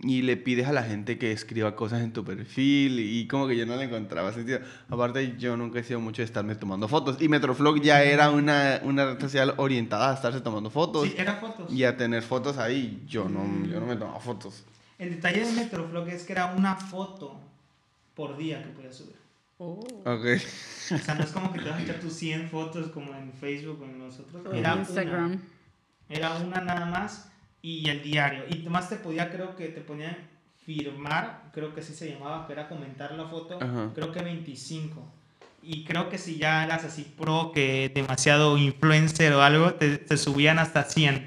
[SPEAKER 3] y le pides a la gente que escriba cosas en tu perfil y como que yo no le encontraba sentido. Aparte, yo nunca he sido mucho de estarme tomando fotos y Metroflog ya era una, una red social orientada a estarse tomando fotos.
[SPEAKER 2] Sí, era fotos.
[SPEAKER 3] Y a tener fotos ahí. Yo no, yo no me tomaba fotos.
[SPEAKER 2] El detalle de Metroflog es que era una foto por día que podías subir.
[SPEAKER 4] Oh.
[SPEAKER 3] Ok.
[SPEAKER 2] O sea, no es como que te vas a echar tus 100 fotos como en Facebook o en nosotros. Era
[SPEAKER 4] Instagram.
[SPEAKER 2] Una, era una nada más y el diario. Y además te podía, creo que te ponían firmar, creo que así se llamaba, que era comentar la foto,
[SPEAKER 3] Ajá.
[SPEAKER 2] creo que 25. Y creo que si ya eras así pro, que demasiado influencer o algo, te, te subían hasta 100.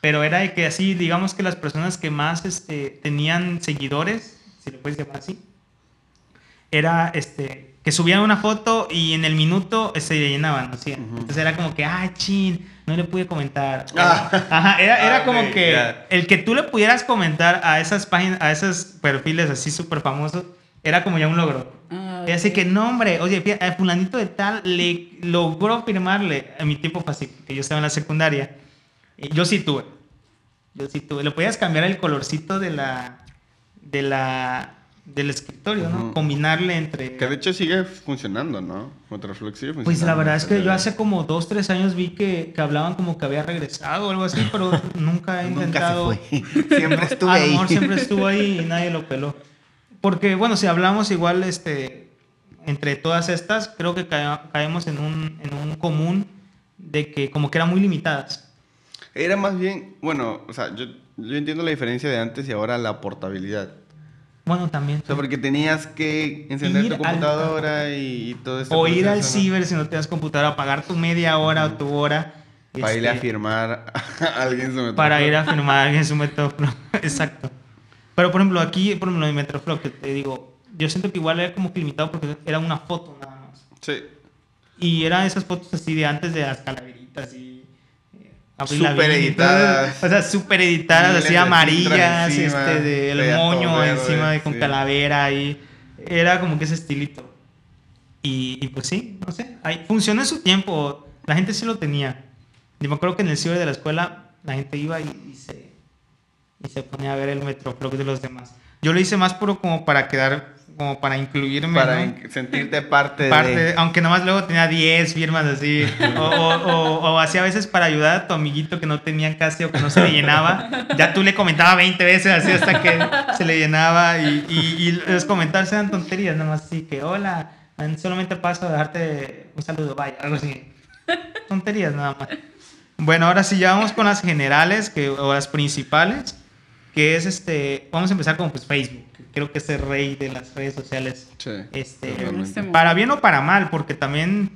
[SPEAKER 2] Pero era de que así, digamos que las personas que más este, tenían seguidores, si le puedes llamar así, era este, que subían una foto y en el minuto se llenaban, ¿no? Sí. Entonces era como que, ah, chin, no le pude comentar.
[SPEAKER 3] Ah.
[SPEAKER 2] Ajá, era, era
[SPEAKER 3] Ah,
[SPEAKER 2] como que el que tú le pudieras comentar a esas páginas, a esos perfiles así súper famosos, era como ya un logro.
[SPEAKER 4] Ah,
[SPEAKER 2] Y así que, no, hombre, oye, fíjate, a fulanito de tal le logró firmarle. A mi tipo fue así, que yo estaba en la secundaria. Y yo sí tuve. Yo sí tuve. Le podías cambiar el colorcito de la, de la, del escritorio, ¿no?
[SPEAKER 3] Ujú.
[SPEAKER 2] Combinarle entre...
[SPEAKER 3] Que de hecho sigue funcionando, ¿no? Metroflog sigue funcionando.
[SPEAKER 2] Pues la verdad es que yo hace como dos, tres años vi que, que hablaban como que había regresado o algo así, pero nunca he
[SPEAKER 3] Nunca
[SPEAKER 2] intentado...
[SPEAKER 3] se fue. Siempre estuve
[SPEAKER 2] A lo
[SPEAKER 3] ahí.
[SPEAKER 2] mejor siempre estuvo ahí y nadie lo peló. Porque, bueno, si hablamos igual, este, entre todas estas, creo que ca- caemos en un, en un común de que como que eran muy limitadas.
[SPEAKER 3] Era más bien, bueno, o sea, yo, yo entiendo la diferencia de antes y ahora la portabilidad.
[SPEAKER 2] Bueno, también.
[SPEAKER 3] O sea, porque tenías que encender
[SPEAKER 2] Ir
[SPEAKER 3] tu
[SPEAKER 2] al-
[SPEAKER 3] computadora y, y todo eso.
[SPEAKER 2] O ir al ciber si no tenías computadora, pagar tu media hora o tu hora.
[SPEAKER 3] Para ir a
[SPEAKER 2] este,
[SPEAKER 3] firmar a alguien su metroflog.
[SPEAKER 2] para ir a firmar a alguien su Metroflog. Exacto. Pero por ejemplo, aquí, por ejemplo, en Metroflog, que te digo, yo siento que igual era como que limitado porque era una foto nada más.
[SPEAKER 3] Sí.
[SPEAKER 2] Y eran esas fotos así de antes de las calaveritas y. y
[SPEAKER 3] editadas.
[SPEAKER 2] O sea, súper editadas, así
[SPEAKER 3] de
[SPEAKER 2] amarillas,
[SPEAKER 3] encima,
[SPEAKER 2] este, del
[SPEAKER 3] feas,
[SPEAKER 2] moño
[SPEAKER 3] verde,
[SPEAKER 2] encima de con
[SPEAKER 3] sí.
[SPEAKER 2] calavera y. Era como que ese estilito. Y, y pues sí, no sé. Ahí, funcionó en su tiempo. La gente sí lo tenía. Yo me acuerdo que en el ciber de la escuela la gente iba y, y se, y se ponía a ver el Metroflog de los demás. Yo lo hice más puro como para quedar, como para incluirme.
[SPEAKER 3] Para sentirte parte,
[SPEAKER 2] parte,
[SPEAKER 3] de...
[SPEAKER 2] aunque nomás luego tenía 10 firmas así, o, o, o, o así a veces para ayudar a tu amiguito que no tenía casi o que no se le llenaba, ya tú le comentabas 20 veces así hasta que se le llenaba y, y, y los comentarios eran tonterías, nomás así que hola, solamente paso a dejarte un saludo, vaya, algo así. Tonterías nada más. Bueno, ahora sí, ya vamos con las generales que, o las principales, que es este, vamos a empezar con pues, Facebook, creo que es el rey de las redes sociales.
[SPEAKER 3] Sí,
[SPEAKER 2] Este,
[SPEAKER 3] totalmente.
[SPEAKER 2] Para bien o para mal, porque también,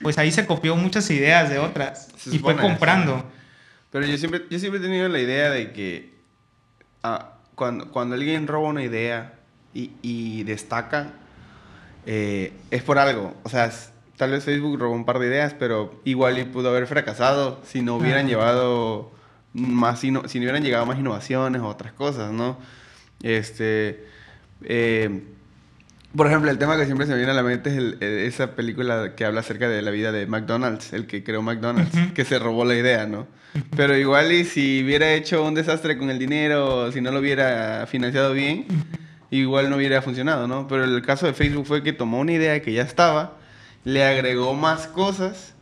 [SPEAKER 2] pues ahí se copió muchas ideas de otras
[SPEAKER 3] Se
[SPEAKER 2] y fue comprando.
[SPEAKER 3] Pero yo siempre, yo siempre he tenido la idea de que ah, cuando, cuando alguien roba una idea y, y destaca, eh, es por algo. O sea, s- tal vez Facebook robó un par de ideas, pero igual y pudo haber fracasado si no hubieran llevado más si no hubieran llegado más innovaciones o otras cosas, ¿no? Este, eh, por ejemplo, el tema que siempre se me viene a la mente es eh, esa película que habla acerca de la vida de McDonald's, el que creó McDonald's, que se robó la idea, ¿no? Pero igual y si hubiera hecho un desastre con el dinero, si no lo hubiera financiado bien, igual no hubiera funcionado, ¿no? Pero el caso de Facebook fue que tomó una idea que ya estaba, le agregó más cosas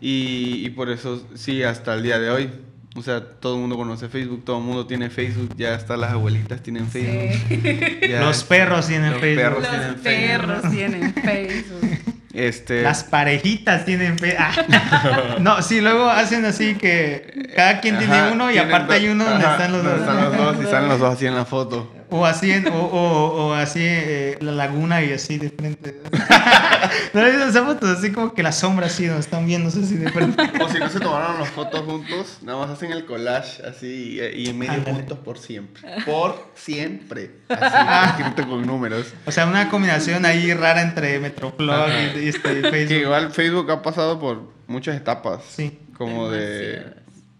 [SPEAKER 3] y, y por eso sí, hasta el día de hoy o sea, todo el mundo conoce Facebook, todo el mundo tiene Facebook, ya hasta las abuelitas tienen Facebook.
[SPEAKER 2] los perros tienen Facebook.
[SPEAKER 4] los perros tienen Facebook.
[SPEAKER 3] Este...
[SPEAKER 2] Las parejitas tienen Facebook. Ah. no, sí, luego hacen así que cada quien tiene uno y aparte hay uno donde están los dos.
[SPEAKER 3] Están los dos y salen los dos así en la foto.
[SPEAKER 2] O así, o, o, o así eh, la laguna y así de frente. no esa fotos así como que las sombras así, donde están viéndose así de frente.
[SPEAKER 3] O si no se tomaron las fotos juntos, nada más hacen el collage así y, en medio juntos por siempre. Por siempre. Así, escrito con números.
[SPEAKER 2] O sea, una combinación ahí rara entre Metroflog y, este, Facebook.
[SPEAKER 3] Que igual Facebook ha pasado por muchas etapas. Sí. Como de...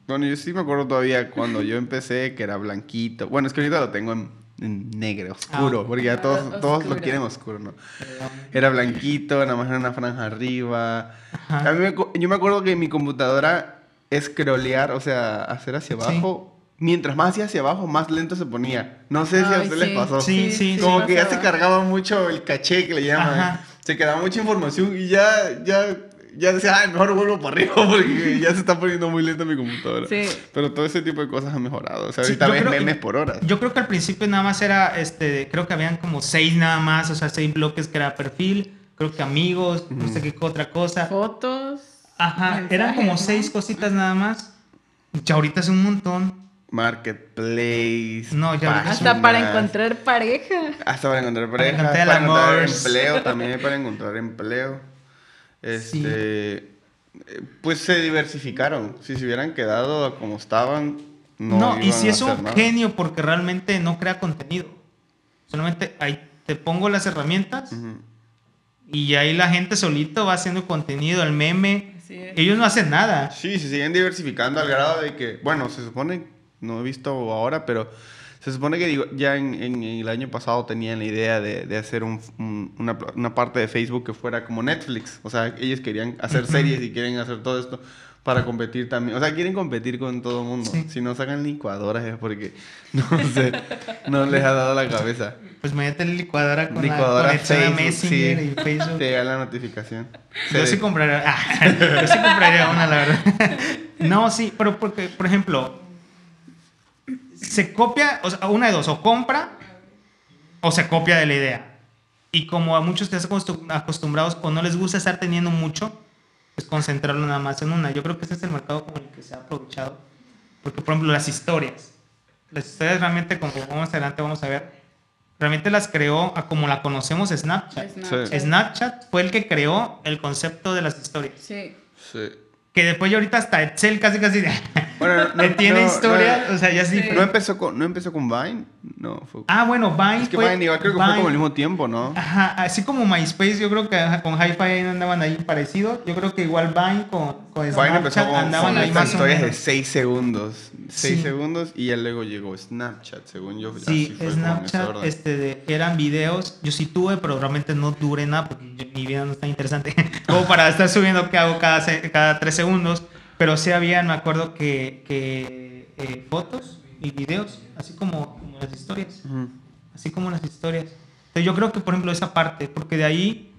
[SPEAKER 3] Bueno, yo sí me acuerdo todavía cuando yo empecé que era blanquito. Bueno, es que ahorita lo tengo en negro, oscuro, ah, porque ya todos, todos lo quieren oscuro, ¿no? Era blanquito, nada más era una franja arriba. A mí yo me acuerdo que mi computadora scrollear, o sea, hacer hacia abajo. Mientras más hacía hacia abajo, más lento se ponía. No sé si a ustedes les pasó.
[SPEAKER 2] Sí, sí.
[SPEAKER 3] Como que ya se cargaba mucho el caché que le llaman. Se quedaba mucha información y ya, ya ya decía, ay, mejor vuelvo para arriba porque ya se está poniendo muy lento mi computadora. Sí. Pero todo ese tipo de cosas han mejorado. O sea, ahorita ves memes por hora.
[SPEAKER 2] Yo creo que al principio nada más era, este, creo que habían como seis nada más, o sea, seis bloques que era perfil, creo que amigos, no sé qué otra cosa.
[SPEAKER 4] Fotos.
[SPEAKER 2] Ajá, eran como seis cositas nada más. Ya ahorita es un montón.
[SPEAKER 3] Marketplace.
[SPEAKER 2] No, ya
[SPEAKER 4] Hasta para encontrar pareja.
[SPEAKER 3] Hasta para encontrar pareja. Para encontrar empleo también, para encontrar empleo. Este, Pues se diversificaron. Si se hubieran quedado como estaban, no. No,
[SPEAKER 2] y si es un genio porque realmente no crea contenido. Solamente ahí te pongo las herramientas y ahí la gente solito va haciendo contenido, el meme. Ellos no hacen nada.
[SPEAKER 3] Sí, se siguen diversificando al grado de que, bueno, se supone, no he visto ahora, pero se supone que digo, ya en, el año pasado tenían la idea de, hacer una, parte de Facebook que fuera como Netflix. O sea, ellos querían hacer series y quieren hacer todo esto para competir también. O sea, quieren competir con todo el mundo. Si no sacan licuadoras es porque no sé, no les ha dado la cabeza.
[SPEAKER 2] Pues métete la licuadora con licuadora la Facebook, Messenger y Facebook.
[SPEAKER 3] Te da la notificación.
[SPEAKER 2] Yo sí compraría, ah, yo sí compraría una, la verdad. No, sí, pero porque, por ejemplo, se copia, o sea, una de dos, o compra o se copia de la idea. Y como a muchos que están acostumbrados o no les gusta estar teniendo mucho, pues concentrarlo nada más en una. Yo creo que ese es el mercado como el que se ha aprovechado. Porque, por ejemplo, las historias. Las historias realmente, como vamos adelante, vamos a ver, realmente las creó a como la conocemos Snapchat. Snapchat. Snapchat fue el que creó el concepto de las historias.
[SPEAKER 4] Sí.
[SPEAKER 3] Sí.
[SPEAKER 2] Que después ya ahorita hasta Excel casi casi bueno, no, tiene historia, o sea, ya sí.
[SPEAKER 3] No empezó con, no empezó con Vine, no. Fue...
[SPEAKER 2] Ah, bueno, Vine.
[SPEAKER 3] Es que Vine igual creo que fue como al mismo tiempo, ¿no?
[SPEAKER 2] Ajá, así como MySpace, yo creo que con Hi-Fi andaban ahí parecidos. Yo creo que igual Vine con, con
[SPEAKER 3] Vine empezó con, andaban ahí más historias de 6 segundos. 6 segundos y ya luego llegó Snapchat, según yo.
[SPEAKER 2] Sí, Snapchat, este, de, eran videos. Yo sí tuve, pero realmente no duré nada porque mi vida no es tan interesante como para estar subiendo que hago cada, cada 3 segundos. Pero sí había, me acuerdo que, que eh, fotos y videos, así como, las historias. Así como las historias. Entonces yo creo que, por ejemplo, esa parte, porque de ahí,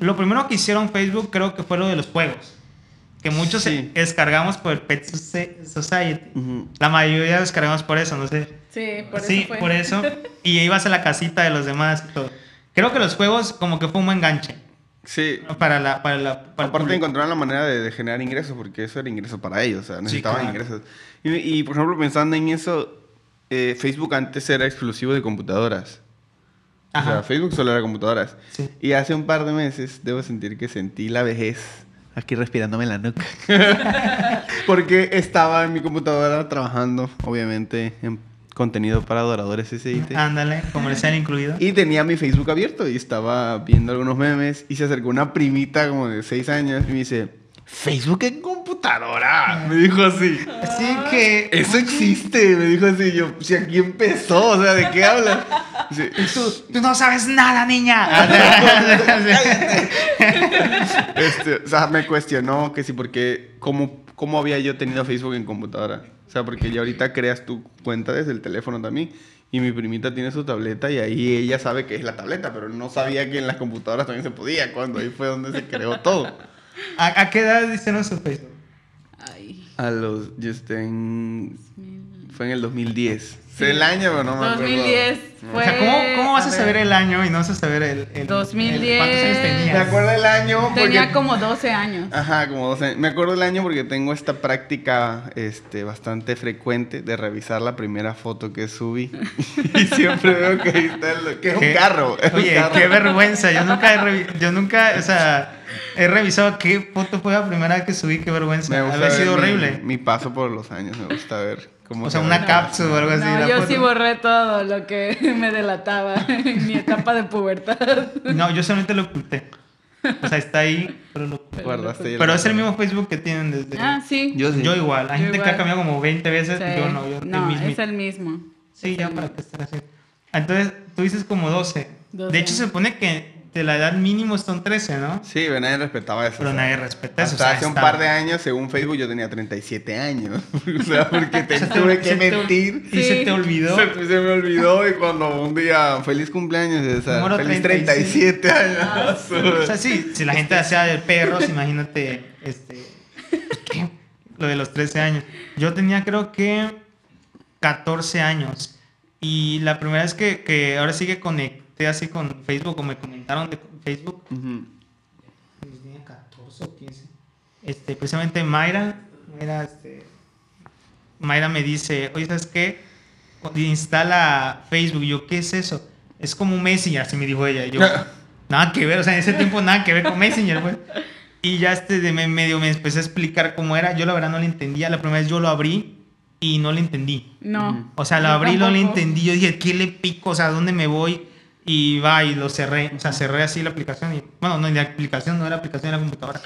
[SPEAKER 2] lo primero que hicieron Facebook creo que fue lo de los juegos. Que muchos descargamos por el Pet Society. La mayoría descargamos por eso, no sé.
[SPEAKER 4] Sí, por
[SPEAKER 2] sí,
[SPEAKER 4] eso.
[SPEAKER 2] por eso. Y ibas a la casita de los demás y todo. Creo que los juegos como que fue un buen ganche.
[SPEAKER 3] Sí.
[SPEAKER 2] Para la... Para la
[SPEAKER 3] Aparte encontraron la manera de, generar ingresos, porque eso era ingreso para ellos, o sea, necesitaban ingresos. Y, por ejemplo, pensando en eso, eh, Facebook antes era exclusivo de computadoras. O sea, Facebook solo era computadoras. Y hace un par de meses, debo sentir que sentí la vejez aquí respirándome en la nuca. porque estaba en mi computadora trabajando, obviamente, en contenido para adoradores SIT.
[SPEAKER 2] Ándale, comercial incluido.
[SPEAKER 3] Y tenía mi Facebook abierto y estaba viendo algunos memes y se acercó una primita como de 6 años y me dice, ¿Facebook en computadora? Me dijo así.
[SPEAKER 2] Así que.
[SPEAKER 3] Eso existe, me dijo así. Yo, si aquí empezó, o sea, ¿de qué hablas?
[SPEAKER 2] tú, no sabes nada, niña.
[SPEAKER 3] este, o sea, me cuestionó que sí, porque, ¿cómo, ¿cómo había yo tenido Facebook en computadora? O sea, porque ya ahorita creas tu cuenta desde el teléfono también. Y mi primita tiene su tableta y ahí ella sabe que es la tableta, pero no sabía que en las computadoras también se podía, cuando ahí fue donde se creó todo.
[SPEAKER 2] ¿A, qué edad hicieron su Facebook?
[SPEAKER 3] Ay. A los, yo estoy en, fue en el 2010. El año, pero no me acuerdo.
[SPEAKER 4] 2010 fue... O sea,
[SPEAKER 2] ¿cómo, cómo vas a, saber el año y no vas a saber el... el
[SPEAKER 4] 2010.
[SPEAKER 2] ¿Cuántos años tenías?
[SPEAKER 3] Me acuerdo del año
[SPEAKER 4] porque... Tenía como 12 años.
[SPEAKER 3] Ajá, como 12 años. Me acuerdo del año porque tengo esta práctica este, bastante frecuente de revisar la primera foto que subí. y siempre veo que ahí está el... que es un carro.
[SPEAKER 2] Oye, qué vergüenza. Yo nunca he revisado... Yo nunca, o sea... He revisado qué foto fue la primera vez que subí, qué vergüenza. Me ha sido horrible.
[SPEAKER 3] Mi paso por los años, me gusta ver
[SPEAKER 2] o sea, una cápsula o algo así.
[SPEAKER 4] No, yo sí borré todo lo que me delataba en mi etapa de pubertad.
[SPEAKER 2] No, yo solamente lo oculté. O sea, está ahí, pero lo Guardaste Pero es el mismo Facebook que tienen desde.
[SPEAKER 4] Ah, sí.
[SPEAKER 2] Yo, yo igual. Hay gente que ha cambiado como 20 veces. Yo no, yo
[SPEAKER 4] No, el es el mismo.
[SPEAKER 2] Sí, ya para que esté así. Entonces, tú dices como 12. 12. De hecho, se supone que de la edad mínimo son 13, ¿no?
[SPEAKER 3] Sí, pero nadie respetaba eso.
[SPEAKER 2] Pero nadie respeta eso.
[SPEAKER 3] Hasta hace un par de años, según Facebook, yo tenía 37 años. o sea, porque te tuve que mentir.
[SPEAKER 2] y se te olvidó.
[SPEAKER 3] Se, me olvidó y cuando un día, feliz cumpleaños, o sea, feliz 37 años.
[SPEAKER 2] O sea, sí, si la gente hacía de perros, imagínate, este, ¿qué? lo de los 13 años. Yo tenía creo que 14 años. Y la primera vez que, que ahora sí que conecté así con Facebook o me comentaron de Facebook. Tenía 14 o 15. Este, precisamente Mayra, Mayra, este, Mayra me dice, oye, ¿sabes qué? Instala Facebook. yo, ¿qué es eso? Es como un Messenger, así me dijo ella. yo, nada que ver, o sea, en ese tiempo nada que ver con Messenger, pues. Y ya este de medio me empecé a explicar cómo era. Yo la verdad no le entendía. La primera vez yo lo abrí y no le entendí.
[SPEAKER 4] No.
[SPEAKER 2] O sea, lo abrí y no le entendí. Yo dije, ¿qué le pico? O sea, ¿dónde me voy? Y va y lo cerré, o sea, cerré así la aplicación y, bueno, no, la aplicación no era aplicación, era computadora.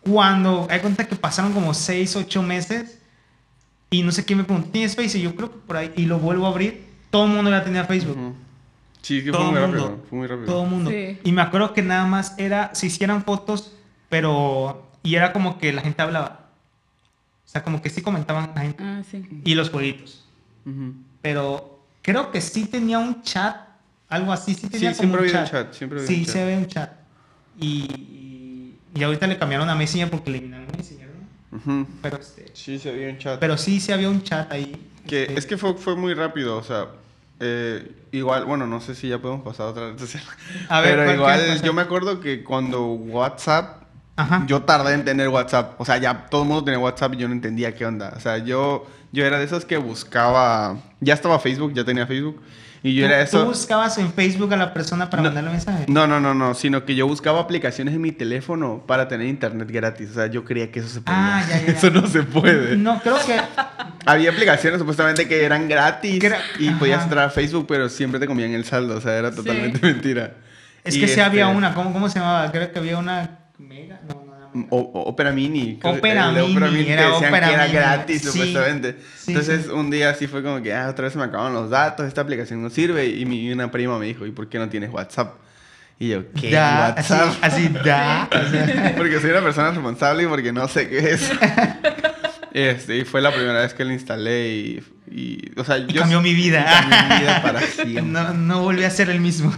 [SPEAKER 2] Cuando, hay cuenta que pasaron como 6, 8 meses y no sé quién me preguntó, ¿tienes Facebook? Y yo creo que por ahí, y lo vuelvo a abrir, todo el mundo ya tenía Facebook.
[SPEAKER 3] Sí, que fue muy, rápido, fue muy rápido.
[SPEAKER 2] Todo el mundo. Y me acuerdo que nada más era, se hicieran fotos, pero, y era como que la gente hablaba. O sea, como que sí comentaban la gente.
[SPEAKER 4] Ah, sí.
[SPEAKER 2] Y los jueguitos. Pero creo que sí tenía un chat algo así, sí tenía
[SPEAKER 3] sí, como un chat. siempre
[SPEAKER 2] sí, se ve un chat. Y, y, ahorita le cambiaron a Messenger porque eliminaron Messenger, ¿no? Pero este,
[SPEAKER 3] sí, se había un chat.
[SPEAKER 2] Pero sí, se había un chat ahí.
[SPEAKER 3] Que, este. Es que fue, fue muy rápido, o sea, eh, igual, bueno, no sé si ya podemos pasar a otra red social. A ver, pero igual, yo me acuerdo que cuando WhatsApp, yo tardé en tener WhatsApp. O sea, ya todo el mundo tenía WhatsApp y yo no entendía qué onda. O sea, yo, yo era de esos que buscaba, ya estaba Facebook, ya tenía Facebook. Y yo era eso.
[SPEAKER 2] ¿Tú buscabas en Facebook a la persona para mandarle mensaje?
[SPEAKER 3] No, no, no, no, sino que yo buscaba aplicaciones en mi teléfono para tener internet gratis. O sea, yo creía que eso se podía.
[SPEAKER 2] Ah, ya, ya,
[SPEAKER 3] Eso no se puede.
[SPEAKER 2] No, creo que.
[SPEAKER 3] Había aplicaciones supuestamente que eran gratis y podías entrar a Facebook, pero siempre te comían el saldo. O sea, era totalmente mentira.
[SPEAKER 2] Es que sí había este una, ¿cómo, ¿cómo se llamaba? Creo que había una. No,
[SPEAKER 3] Opera Mini.
[SPEAKER 2] Opera Mini. Opera Mini
[SPEAKER 3] era decían que era gratis, supuestamente. Entonces, un día así fue como que, ah, otra vez me acabaron los datos, esta aplicación no sirve. Y mi, una prima me dijo, ¿y por qué no tienes WhatsApp? Y yo, ¿qué? WhatsApp.
[SPEAKER 2] Así, da.
[SPEAKER 3] porque soy una persona responsable y porque no sé qué es. Este, y fue la primera vez que lo instalé y, y o sea, yo...
[SPEAKER 2] Cambió mi vida.
[SPEAKER 3] Cambió mi vida para siempre.
[SPEAKER 2] No, no volví a ser el mismo.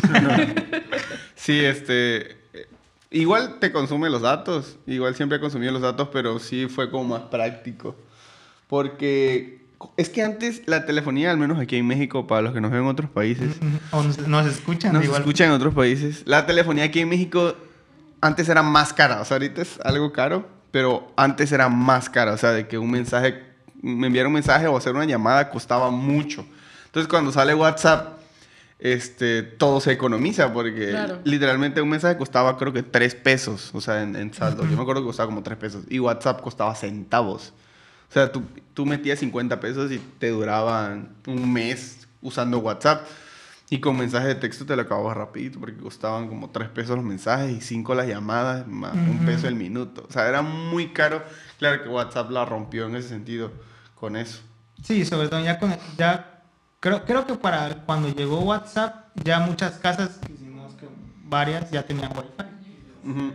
[SPEAKER 3] Sí, este, Igual te consume los datos, igual siempre he consumido los datos, pero sí fue como más práctico. Porque es que antes la telefonía, al menos aquí en México, para los que nos ven en otros países.
[SPEAKER 2] O nos escuchan.
[SPEAKER 3] Nos escuchan en otros países. La telefonía aquí en México antes era más cara. O sea, ahorita es algo caro, pero antes era más cara. O sea, de que un mensaje, me enviar un mensaje o hacer una llamada costaba mucho. Entonces, cuando sale WhatsApp, este, todo se economiza porque literalmente un mensaje costaba creo que 3 pesos, o sea, en, saldo. Yo me acuerdo que costaba como 3 pesos y WhatsApp costaba centavos. O sea, tú, tú metías 50 pesos y te duraban un mes usando WhatsApp. Y con mensajes de texto te lo acababas rapidito porque costaban como 3 pesos los mensajes y 5 las llamadas, más un peso el minuto. O sea, era muy caro. Claro que WhatsApp la rompió en ese sentido con eso.
[SPEAKER 2] Sí, sobre todo ya con ya creo, creo que para cuando llegó WhatsApp ya muchas casas, varias ya tenían Wi-Fi.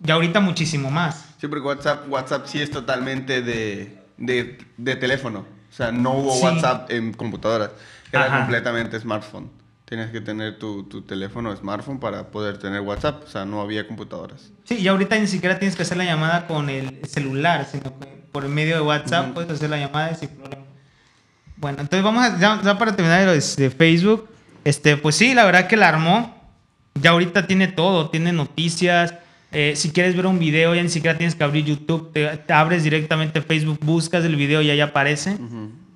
[SPEAKER 2] Ya ahorita muchísimo más.
[SPEAKER 3] Sí, porque WhatsApp, WhatsApp sí es totalmente de, de, de teléfono. O sea, no hubo WhatsApp en computadoras. Era completamente smartphone. Tienes que tener tu, tu, teléfono smartphone para poder tener WhatsApp. O sea, no había computadoras.
[SPEAKER 2] Sí, y ahorita ni siquiera tienes que hacer la llamada con el celular, sino que por medio de WhatsApp puedes hacer la llamada sin problema. Bueno, entonces vamos a, ya, para terminar de, de Facebook, este, pues sí, la verdad que la armó. Ya ahorita tiene todo, tiene noticias. Eh, si quieres ver un video, ya ni siquiera tienes que abrir YouTube, te, abres directamente Facebook, buscas el video y ahí aparece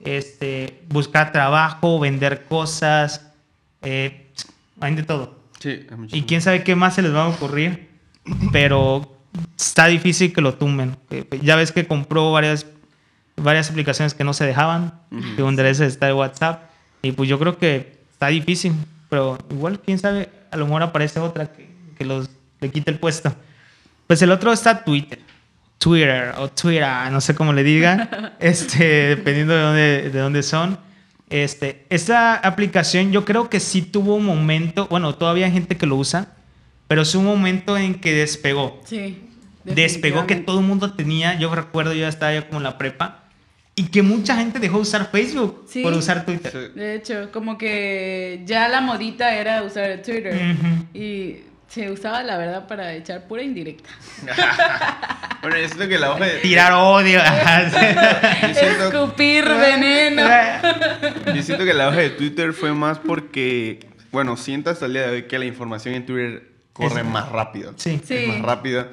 [SPEAKER 2] este, buscar trabajo, vender cosas, eh, hay de todo. y quién sabe qué más se les va a ocurrir, pero está difícil que lo tumben. Ya ves que compró varias, varias aplicaciones que no se dejaban, de donde de está el WhatsApp, y pues yo creo que está difícil, pero igual quién sabe, a lo mejor aparece otra que, que los, le quite el puesto. Pues el otro está Twitter. Twitter o Twitter, no sé cómo le digan, este, dependiendo de dónde, de dónde son. Este, esta aplicación yo creo que sí tuvo un momento, bueno, todavía hay gente que lo usa, pero es un momento en que despegó.
[SPEAKER 4] Sí.
[SPEAKER 2] Despegó que todo el mundo tenía, yo recuerdo, yo estaba ya como en la prepa, y que mucha gente dejó de usar Facebook por usar Twitter.
[SPEAKER 4] De hecho, como que ya la modita era usar Twitter. Y se usaba, la verdad, para echar pura indirecta.
[SPEAKER 3] bueno, yo siento que la hoja de...
[SPEAKER 2] Tirar odio.
[SPEAKER 4] Escupir veneno.
[SPEAKER 3] yo siento que la hoja de Twitter fue más porque, bueno, siento hasta el día de hoy que la información en Twitter corre más rápido.
[SPEAKER 2] Sí.
[SPEAKER 3] sí. más rápida.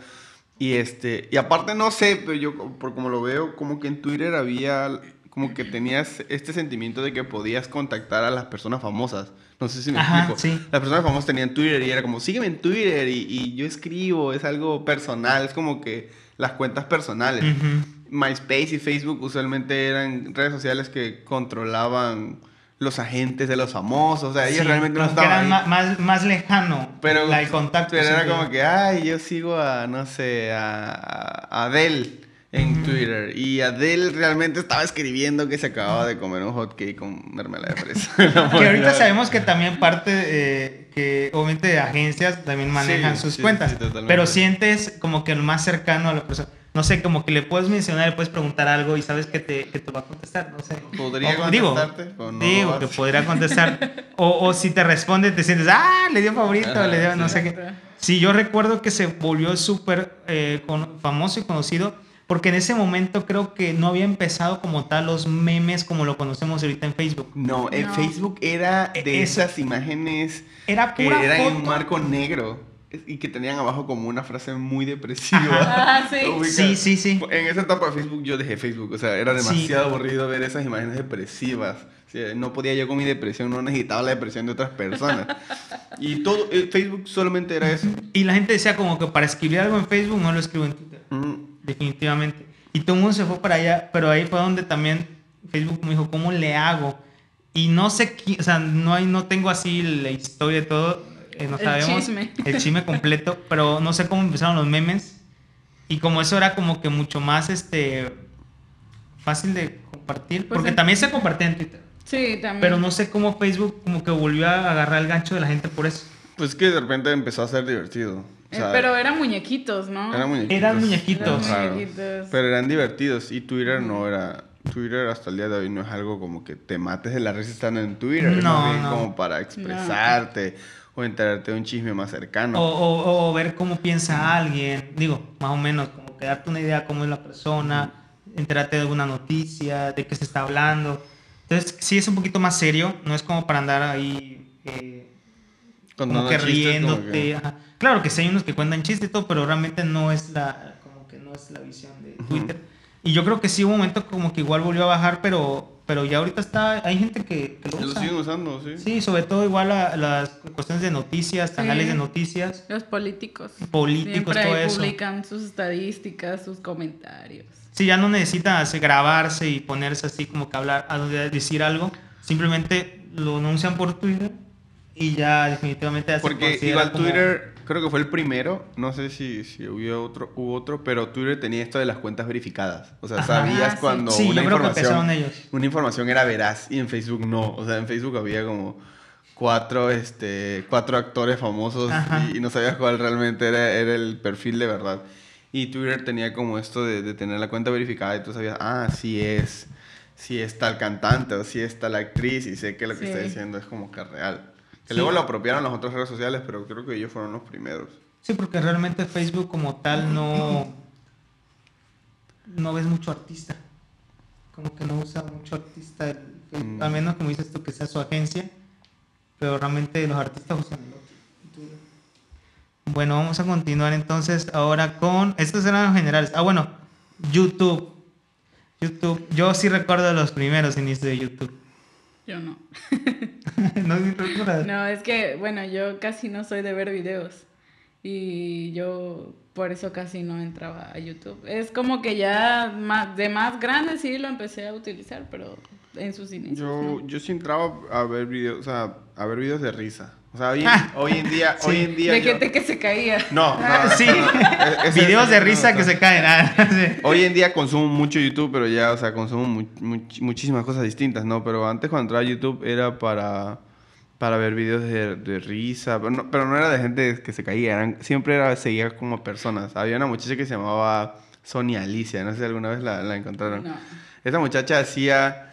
[SPEAKER 3] Y, este, y aparte, no sé, pero yo, por como lo veo, como que en Twitter había, como que tenías este sentimiento de que podías contactar a las personas famosas. No sé si me explico. Las personas famosas tenían Twitter y era como, sígueme en Twitter y, yo escribo, es algo personal, es como que las cuentas personales. MySpace y Facebook usualmente eran redes sociales que controlaban los agentes de los famosos, o sea, ellos realmente no estaban
[SPEAKER 2] eran Más, más lejano
[SPEAKER 3] pero,
[SPEAKER 2] el contacto.
[SPEAKER 3] Pero era como que, ay, yo sigo a, no sé, a, a Adele en Twitter. Y Adele realmente estaba escribiendo que se acababa de comer un hot cake con mermelada de fresa.
[SPEAKER 2] que ahorita sabemos que también parte, eh, que obviamente agencias también manejan sus cuentas. pero sientes como que el más cercano a la persona. No sé, como que le puedes mencionar, le puedes preguntar algo y sabes que te, que te va a contestar, no sé.
[SPEAKER 3] ¿Podría contestarte?
[SPEAKER 2] Digo, digo que podría contestar. o, o, si te responde, te sientes, ah, le dio favorito, le dio no sé qué. Sí, yo recuerdo que se volvió súper eh, famoso y conocido porque en ese momento creo que no había empezado como tal los memes como lo conocemos ahorita en Facebook.
[SPEAKER 3] No, en Facebook era e-, de esas imágenes
[SPEAKER 2] era pura
[SPEAKER 3] que
[SPEAKER 2] eran
[SPEAKER 3] en un marco negro y que tenían abajo como una frase muy depresiva. Ah,
[SPEAKER 2] sí. sí, sí,
[SPEAKER 3] En esa etapa de Facebook yo dejé Facebook, o sea, era demasiado aburrido ver esas imágenes depresivas. no podía yo con mi depresión, no necesitaba la depresión de otras personas. y todo, eh, Facebook solamente era eso.
[SPEAKER 2] Y la gente decía como que para escribir algo en Facebook no lo escribo en Twitter definitivamente. Y todo el mundo se fue para allá, pero ahí fue donde también Facebook me dijo, ¿cómo le hago? Y no sé, o sea, no, hay, no tengo así la historia de todo, eh, no sabemos. El chisme. El chisme completo, pero no sé cómo empezaron los memes. Y como eso era como que mucho más este fácil de compartir, pues porque también se compartía en Twitter.
[SPEAKER 4] Sí, también.
[SPEAKER 2] Pero no sé cómo Facebook como que volvió a agarrar el gancho de la gente por eso.
[SPEAKER 3] Pues que de repente empezó a ser divertido.
[SPEAKER 4] Eh, pero eran muñequitos, ¿no?
[SPEAKER 3] Eran muñequitos.
[SPEAKER 2] Eran muñequitos.
[SPEAKER 3] Pero eran divertidos. Y Twitter no era. Twitter hasta el día de hoy no es algo como que te mates de la risa estando en Twitter. No, es como para expresarte o enterarte de un chisme más cercano.
[SPEAKER 2] O, ver cómo piensa alguien. Digo, más o menos, como que darte una idea cómo es la persona, enterarte de alguna noticia, de qué se está hablando. Entonces, sí es un poquito más serio. No es como para andar ahí. Eh, como que riéndote. Claro que sí hay unos que cuentan chistes y todo, pero realmente no es la, como que no es la visión de Twitter. Y yo creo que sí hubo un momento como que igual volvió a bajar, pero, pero ya ahorita está, hay gente que,
[SPEAKER 3] lo, usa. lo siguen usando, sí.
[SPEAKER 2] Sí, sobre todo igual a, las cuestiones de noticias, canales de noticias.
[SPEAKER 4] Los políticos.
[SPEAKER 2] Políticos, Siempre todo eso.
[SPEAKER 4] publican sus estadísticas, sus comentarios.
[SPEAKER 2] Sí, ya no necesitan grabarse y ponerse así como que hablar, a decir algo. Simplemente lo anuncian por Twitter Y ya definitivamente...
[SPEAKER 3] Porque igual Twitter creo que fue el primero, no sé si, si hubo otro, hubo otro, pero Twitter tenía esto de las cuentas verificadas. O sea, sabías cuando una, información, una información era veraz y en Facebook no. O sea, en Facebook había como cuatro, este, cuatro actores famosos y, no sabías cuál realmente era, era el perfil de verdad. Y Twitter tenía como esto de, de, tener la cuenta verificada y tú sabías, ah, sí es, sí está el cantante o sí está la actriz y sé que lo que está diciendo es como que real. Que luego lo apropiaron las otras redes sociales, pero creo que ellos fueron los primeros.
[SPEAKER 2] Sí, porque realmente Facebook como tal no, no ves mucho artista. Como que no usa mucho artista, el, mm. al menos como dices tú que sea su agencia pero realmente los artistas usan el otro. Bueno, vamos a continuar entonces ahora con, estos eran los generales. Ah, bueno, YouTube. YouTube, yo sí recuerdo los primeros inicios de YouTube.
[SPEAKER 4] Yo no. ¿No, no, es que, bueno, yo casi no soy de ver videos. Y yo por eso casi no entraba a YouTube. Es como que ya más, de más grande sí lo empecé a utilizar, pero en sus inicios.
[SPEAKER 3] Yo, yo sí entraba a ver videos, o sea, a ver videos de risa. O sea, hoy, hoy en día, hoy en día.
[SPEAKER 4] De gente que se caía.
[SPEAKER 3] No, no,
[SPEAKER 2] ah, sí. videos de risa que se caen. Ah,
[SPEAKER 3] hoy en día consumo mucho YouTube, pero ya, o sea, consumo muchísimas cosas distintas, ¿no? Pero antes cuando entraba a YouTube era para, para ver videos de, de risa, pero no, pero no, era de gente que se caía, eran, siempre era, seguía como personas. Había una muchacha que se llamaba Sonia Alicia, no sé si alguna vez la, la encontraron. No. Esa muchacha hacía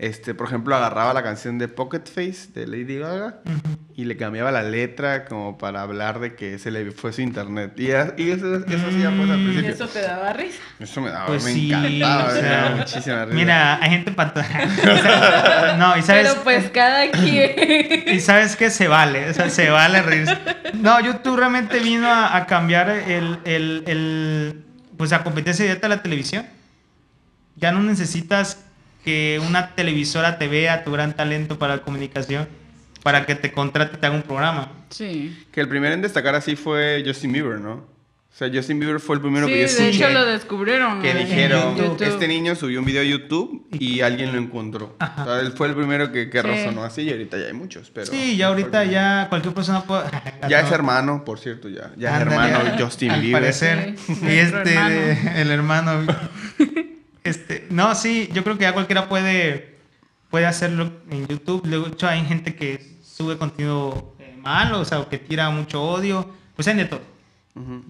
[SPEAKER 3] este, por ejemplo, agarraba la canción de Pocket Face de Lady Gaga y le cambiaba la letra como para hablar de que se le fue su internet. Y, y eso, eso hacía pues al mm. principio.
[SPEAKER 4] ¿Y eso te daba risa?
[SPEAKER 3] Eso me daba, pues me encantaba, me daba muchísima risa.
[SPEAKER 2] Mira, hay gente para... no, y sabes...
[SPEAKER 4] Pero pues cada quien...
[SPEAKER 2] y sabes que se vale, o sea, se vale reírse. No, YouTube realmente vino a, a cambiar el, el, el, pues la competencia directa de la televisión. Ya no necesitas que una televisora te vea tu gran talento para la comunicación para que te contrate y te haga un programa.
[SPEAKER 4] Sí.
[SPEAKER 3] Que el primero en destacar así fue Justin Bieber, ¿no? O sea, Justin Bieber fue el primero que yo
[SPEAKER 4] Sí, de hecho lo descubrieron.
[SPEAKER 3] Que dijeron, este niño subió un video a YouTube y alguien lo encontró. O sea, él fue el primero que, que resonó así y ahorita ya hay muchos, pero...
[SPEAKER 2] Sí, ya ahorita ya cualquier persona puede...
[SPEAKER 3] ya es hermano, por cierto, ya. Ya es hermano Justin Bieber. Al
[SPEAKER 2] parecer. y este, el hermano... Este, no, sí, yo creo que ya cualquiera puede, puede hacerlo en YouTube. De hecho, hay gente que sube contenido eh, malo, o sea, que tira mucho odio. Pues hay de todo.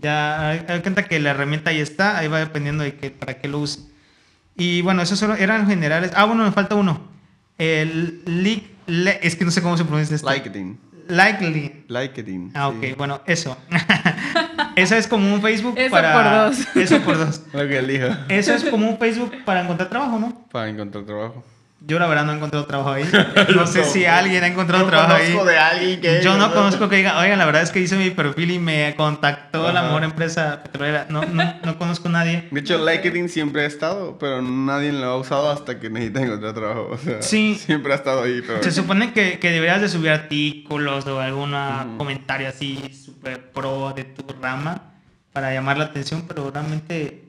[SPEAKER 2] Ya hay, cuenta que la herramienta ahí está, ahí va dependiendo de que, para qué lo use. Y bueno, esos eran los generales. Ah, bueno, me falta uno. El leak, es que no sé cómo se pronuncia esto.
[SPEAKER 3] LinkedIn.
[SPEAKER 2] Likely.
[SPEAKER 3] LinkedIn.
[SPEAKER 2] Ah, ok, bueno, eso. Eso es como un Facebook
[SPEAKER 4] Eso
[SPEAKER 2] para...
[SPEAKER 4] por dos.
[SPEAKER 2] Eso por dos.
[SPEAKER 3] Lo que él dijo.
[SPEAKER 2] Eso es como un Facebook para encontrar trabajo, ¿no?
[SPEAKER 3] Para encontrar trabajo.
[SPEAKER 2] Yo la verdad no he encontrado trabajo ahí. No sé si alguien ha encontrado trabajo ahí.
[SPEAKER 3] de alguien que...
[SPEAKER 2] Yo no conozco que diga, oigan, la verdad es que hice mi perfil y me contactó la mejor empresa petrolera. No, no, no conozco a nadie.
[SPEAKER 3] De hecho, LinkedIn siempre ha estado, pero nadie lo ha usado hasta que necesita encontrar trabajo. O sea,
[SPEAKER 2] sí.
[SPEAKER 3] Siempre ha estado ahí, pero...
[SPEAKER 2] Se supone que, que deberías de subir artículos o algún comentario así súper pro de tu rama para llamar la atención, pero realmente,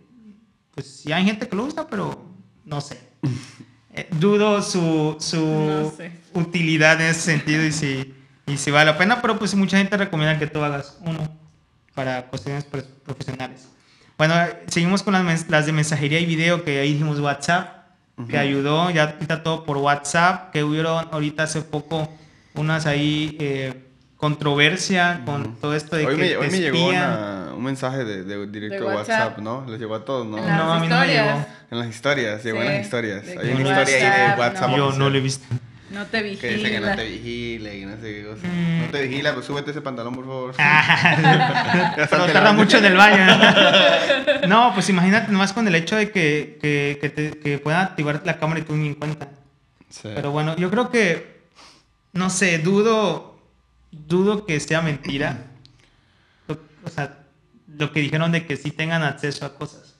[SPEAKER 2] pues sí hay gente que lo usa, pero no sé. Eh, dudo su, su utilidad en ese sentido y si, y si vale la pena, pero pues mucha gente recomienda que tú hagas uno para cuestiones profesionales. Bueno, seguimos con las, las de mensajería y video, que ahí dijimos WhatsApp, que ayudó, ya está todo por WhatsApp, que hubieron ahorita hace poco unas ahí... Eh, controversia con todo esto de
[SPEAKER 3] hoy
[SPEAKER 2] que
[SPEAKER 3] me, hoy me llegó un mensaje de, de directo de WhatsApp. ¿no? Les llegó a todos, ¿no?
[SPEAKER 4] no,
[SPEAKER 2] a mí no me llegó.
[SPEAKER 3] En las historias, llegó en las historias. Hay una historia ahí de WhatsApp.
[SPEAKER 2] Yo no lo he visto.
[SPEAKER 4] No te vigila.
[SPEAKER 3] Que dice que no te vigila y no sé qué cosa. Mm. No te vigila, pues súbete ese pantalón, por favor.
[SPEAKER 2] Pero tarda mucho en el baño. no, pues imagínate nomás con el hecho de que, que, que, te, que puedan activar la cámara y tú ni en cuenta. Sí. Pero bueno, yo creo que, no sé, dudo dudo que sea mentira. o sea, lo que dijeron de que sí tengan acceso a cosas.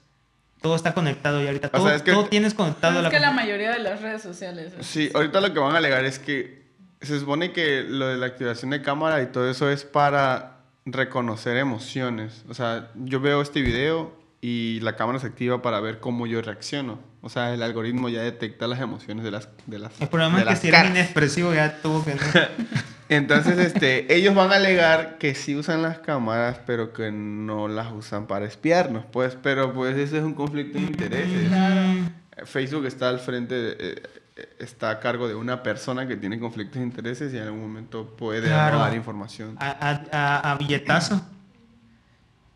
[SPEAKER 2] Todo está conectado y ahorita todo, tienes conectado.
[SPEAKER 4] es la que la mayoría de las redes sociales.
[SPEAKER 3] Sí, ahorita lo que van a alegar es que se supone que lo de la activación de cámara y todo eso es para reconocer emociones. O sea, yo veo este video y la cámara se activa para ver cómo yo reacciono. O sea, el algoritmo ya detecta las emociones de las de las
[SPEAKER 2] El problema es que si eres inexpresivo ya tuvo que
[SPEAKER 3] Entonces, este, ellos van a alegar que sí usan las cámaras, pero que no las usan para espiarnos, pues, pero pues ese es un conflicto de intereses. Facebook está al frente, eh, está a cargo de una persona que tiene conflictos de intereses y en algún momento puede dar información.
[SPEAKER 2] A, billetazo.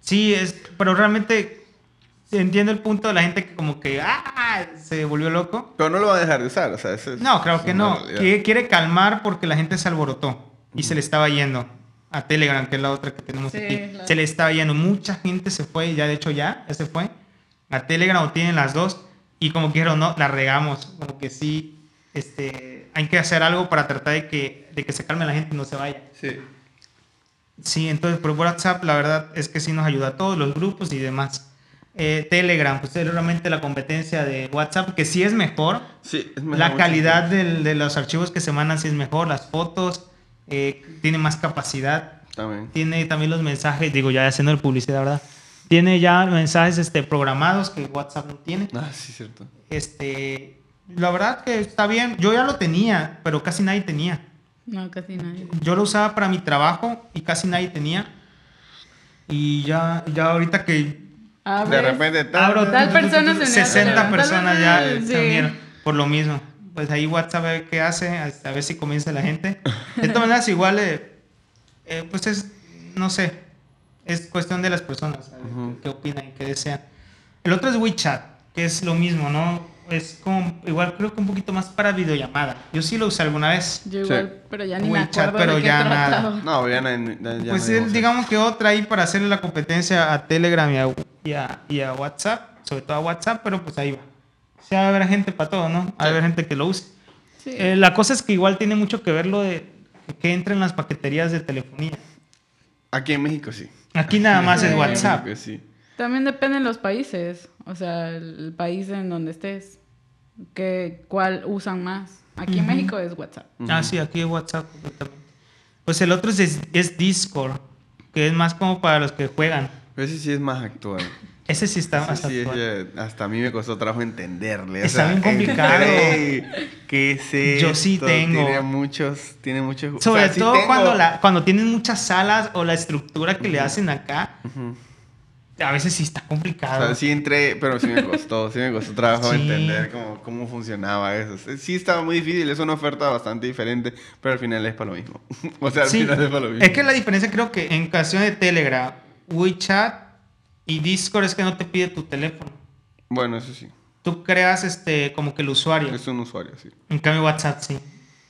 [SPEAKER 2] Sí, es, pero realmente entiendo el punto de la gente que como que ¡ah! se volvió loco.
[SPEAKER 3] Pero no lo va a dejar de usar, o sea,
[SPEAKER 2] No, creo que no. Quiere, calmar porque la gente se alborotó y se le estaba yendo a Telegram, que es la otra que tenemos aquí. Se le estaba yendo. Mucha gente se fue, ya de hecho ya, ya se fue. A Telegram o tienen las dos. Y como quiero no, la regamos. Como que sí, este, hay que hacer algo para tratar de que, de que se calme la gente y no se vaya.
[SPEAKER 3] Sí.
[SPEAKER 2] Sí, entonces por WhatsApp la verdad es que sí nos ayuda a todos los grupos y demás. Eh, Telegram, pues es realmente la competencia de WhatsApp, que sí es mejor.
[SPEAKER 3] Sí, es
[SPEAKER 2] mejor. La calidad de los archivos que se mandan sí es mejor, las fotos, eh, tiene más capacidad.
[SPEAKER 3] También.
[SPEAKER 2] Tiene también los mensajes, digo, ya haciendo el publicidad, ¿verdad? Tiene ya mensajes este, programados que WhatsApp no tiene.
[SPEAKER 3] Ah, sí, cierto.
[SPEAKER 2] Este, la verdad que está bien. Yo ya lo tenía, pero casi nadie tenía.
[SPEAKER 4] No, casi nadie.
[SPEAKER 2] Yo lo usaba para mi trabajo y casi nadie tenía. Y ya, ya ahorita que...
[SPEAKER 3] de repente
[SPEAKER 4] tal, tal persona se
[SPEAKER 2] 60 personas ya se por lo mismo. Pues ahí WhatsApp a ver qué hace, a ver si comienza la gente. De todas maneras, igual, eh, eh, pues es, no sé, es cuestión de las personas, qué opinan y qué desean. El otro es WeChat, que es lo mismo, ¿no? Es como, igual creo que un poquito más para videollamada. Yo sí lo usé alguna vez.
[SPEAKER 4] Yo igual, pero ya ni WeChat, me pero
[SPEAKER 2] ya nada.
[SPEAKER 3] No, ya, ya,
[SPEAKER 2] Pues digamos que otra ahí para hacerle la competencia a Telegram y a, y a, WhatsApp, sobre todo a WhatsApp, pero pues ahí va. O sea, va a haber gente para todo, ¿no? Va a haber gente que lo use. Eh, la cosa es que igual tiene mucho que ver lo de que entren las paqueterías de telefonía.
[SPEAKER 3] Aquí en México sí.
[SPEAKER 2] Aquí nada más es WhatsApp.
[SPEAKER 4] También dependen los países, o sea, el país en donde estés, que, cuál usan más. Aquí en México es WhatsApp.
[SPEAKER 2] Ah, sí, aquí es WhatsApp Pues el otro es, es Discord, que es más como para los que juegan.
[SPEAKER 3] Ese sí es más actual.
[SPEAKER 2] Ese sí está más
[SPEAKER 3] sí, hasta a mí me costó trabajo entenderle.
[SPEAKER 2] Está bien complicado.
[SPEAKER 3] ¿Qué sé.
[SPEAKER 2] Yo sí tengo.
[SPEAKER 3] Tiene muchos, tiene muchos.
[SPEAKER 2] Sobre todo cuando, la, cuando tienen muchas salas o la estructura que le hacen acá. A veces sí está complicado.
[SPEAKER 3] O sea, sí entré, pero sí me costó, sí me costó trabajo entender cómo, cómo funcionaba eso. Sí estaba muy difícil, es una oferta bastante diferente, pero al final es para lo mismo. o sea, al final es para lo mismo.
[SPEAKER 2] Es que la diferencia creo que en ocasión de Telegram, WeChat y Discord es que no te pide tu teléfono.
[SPEAKER 3] Bueno, eso sí.
[SPEAKER 2] Tú creas este como que el usuario.
[SPEAKER 3] Es un usuario, sí.
[SPEAKER 2] En cambio WhatsApp sí.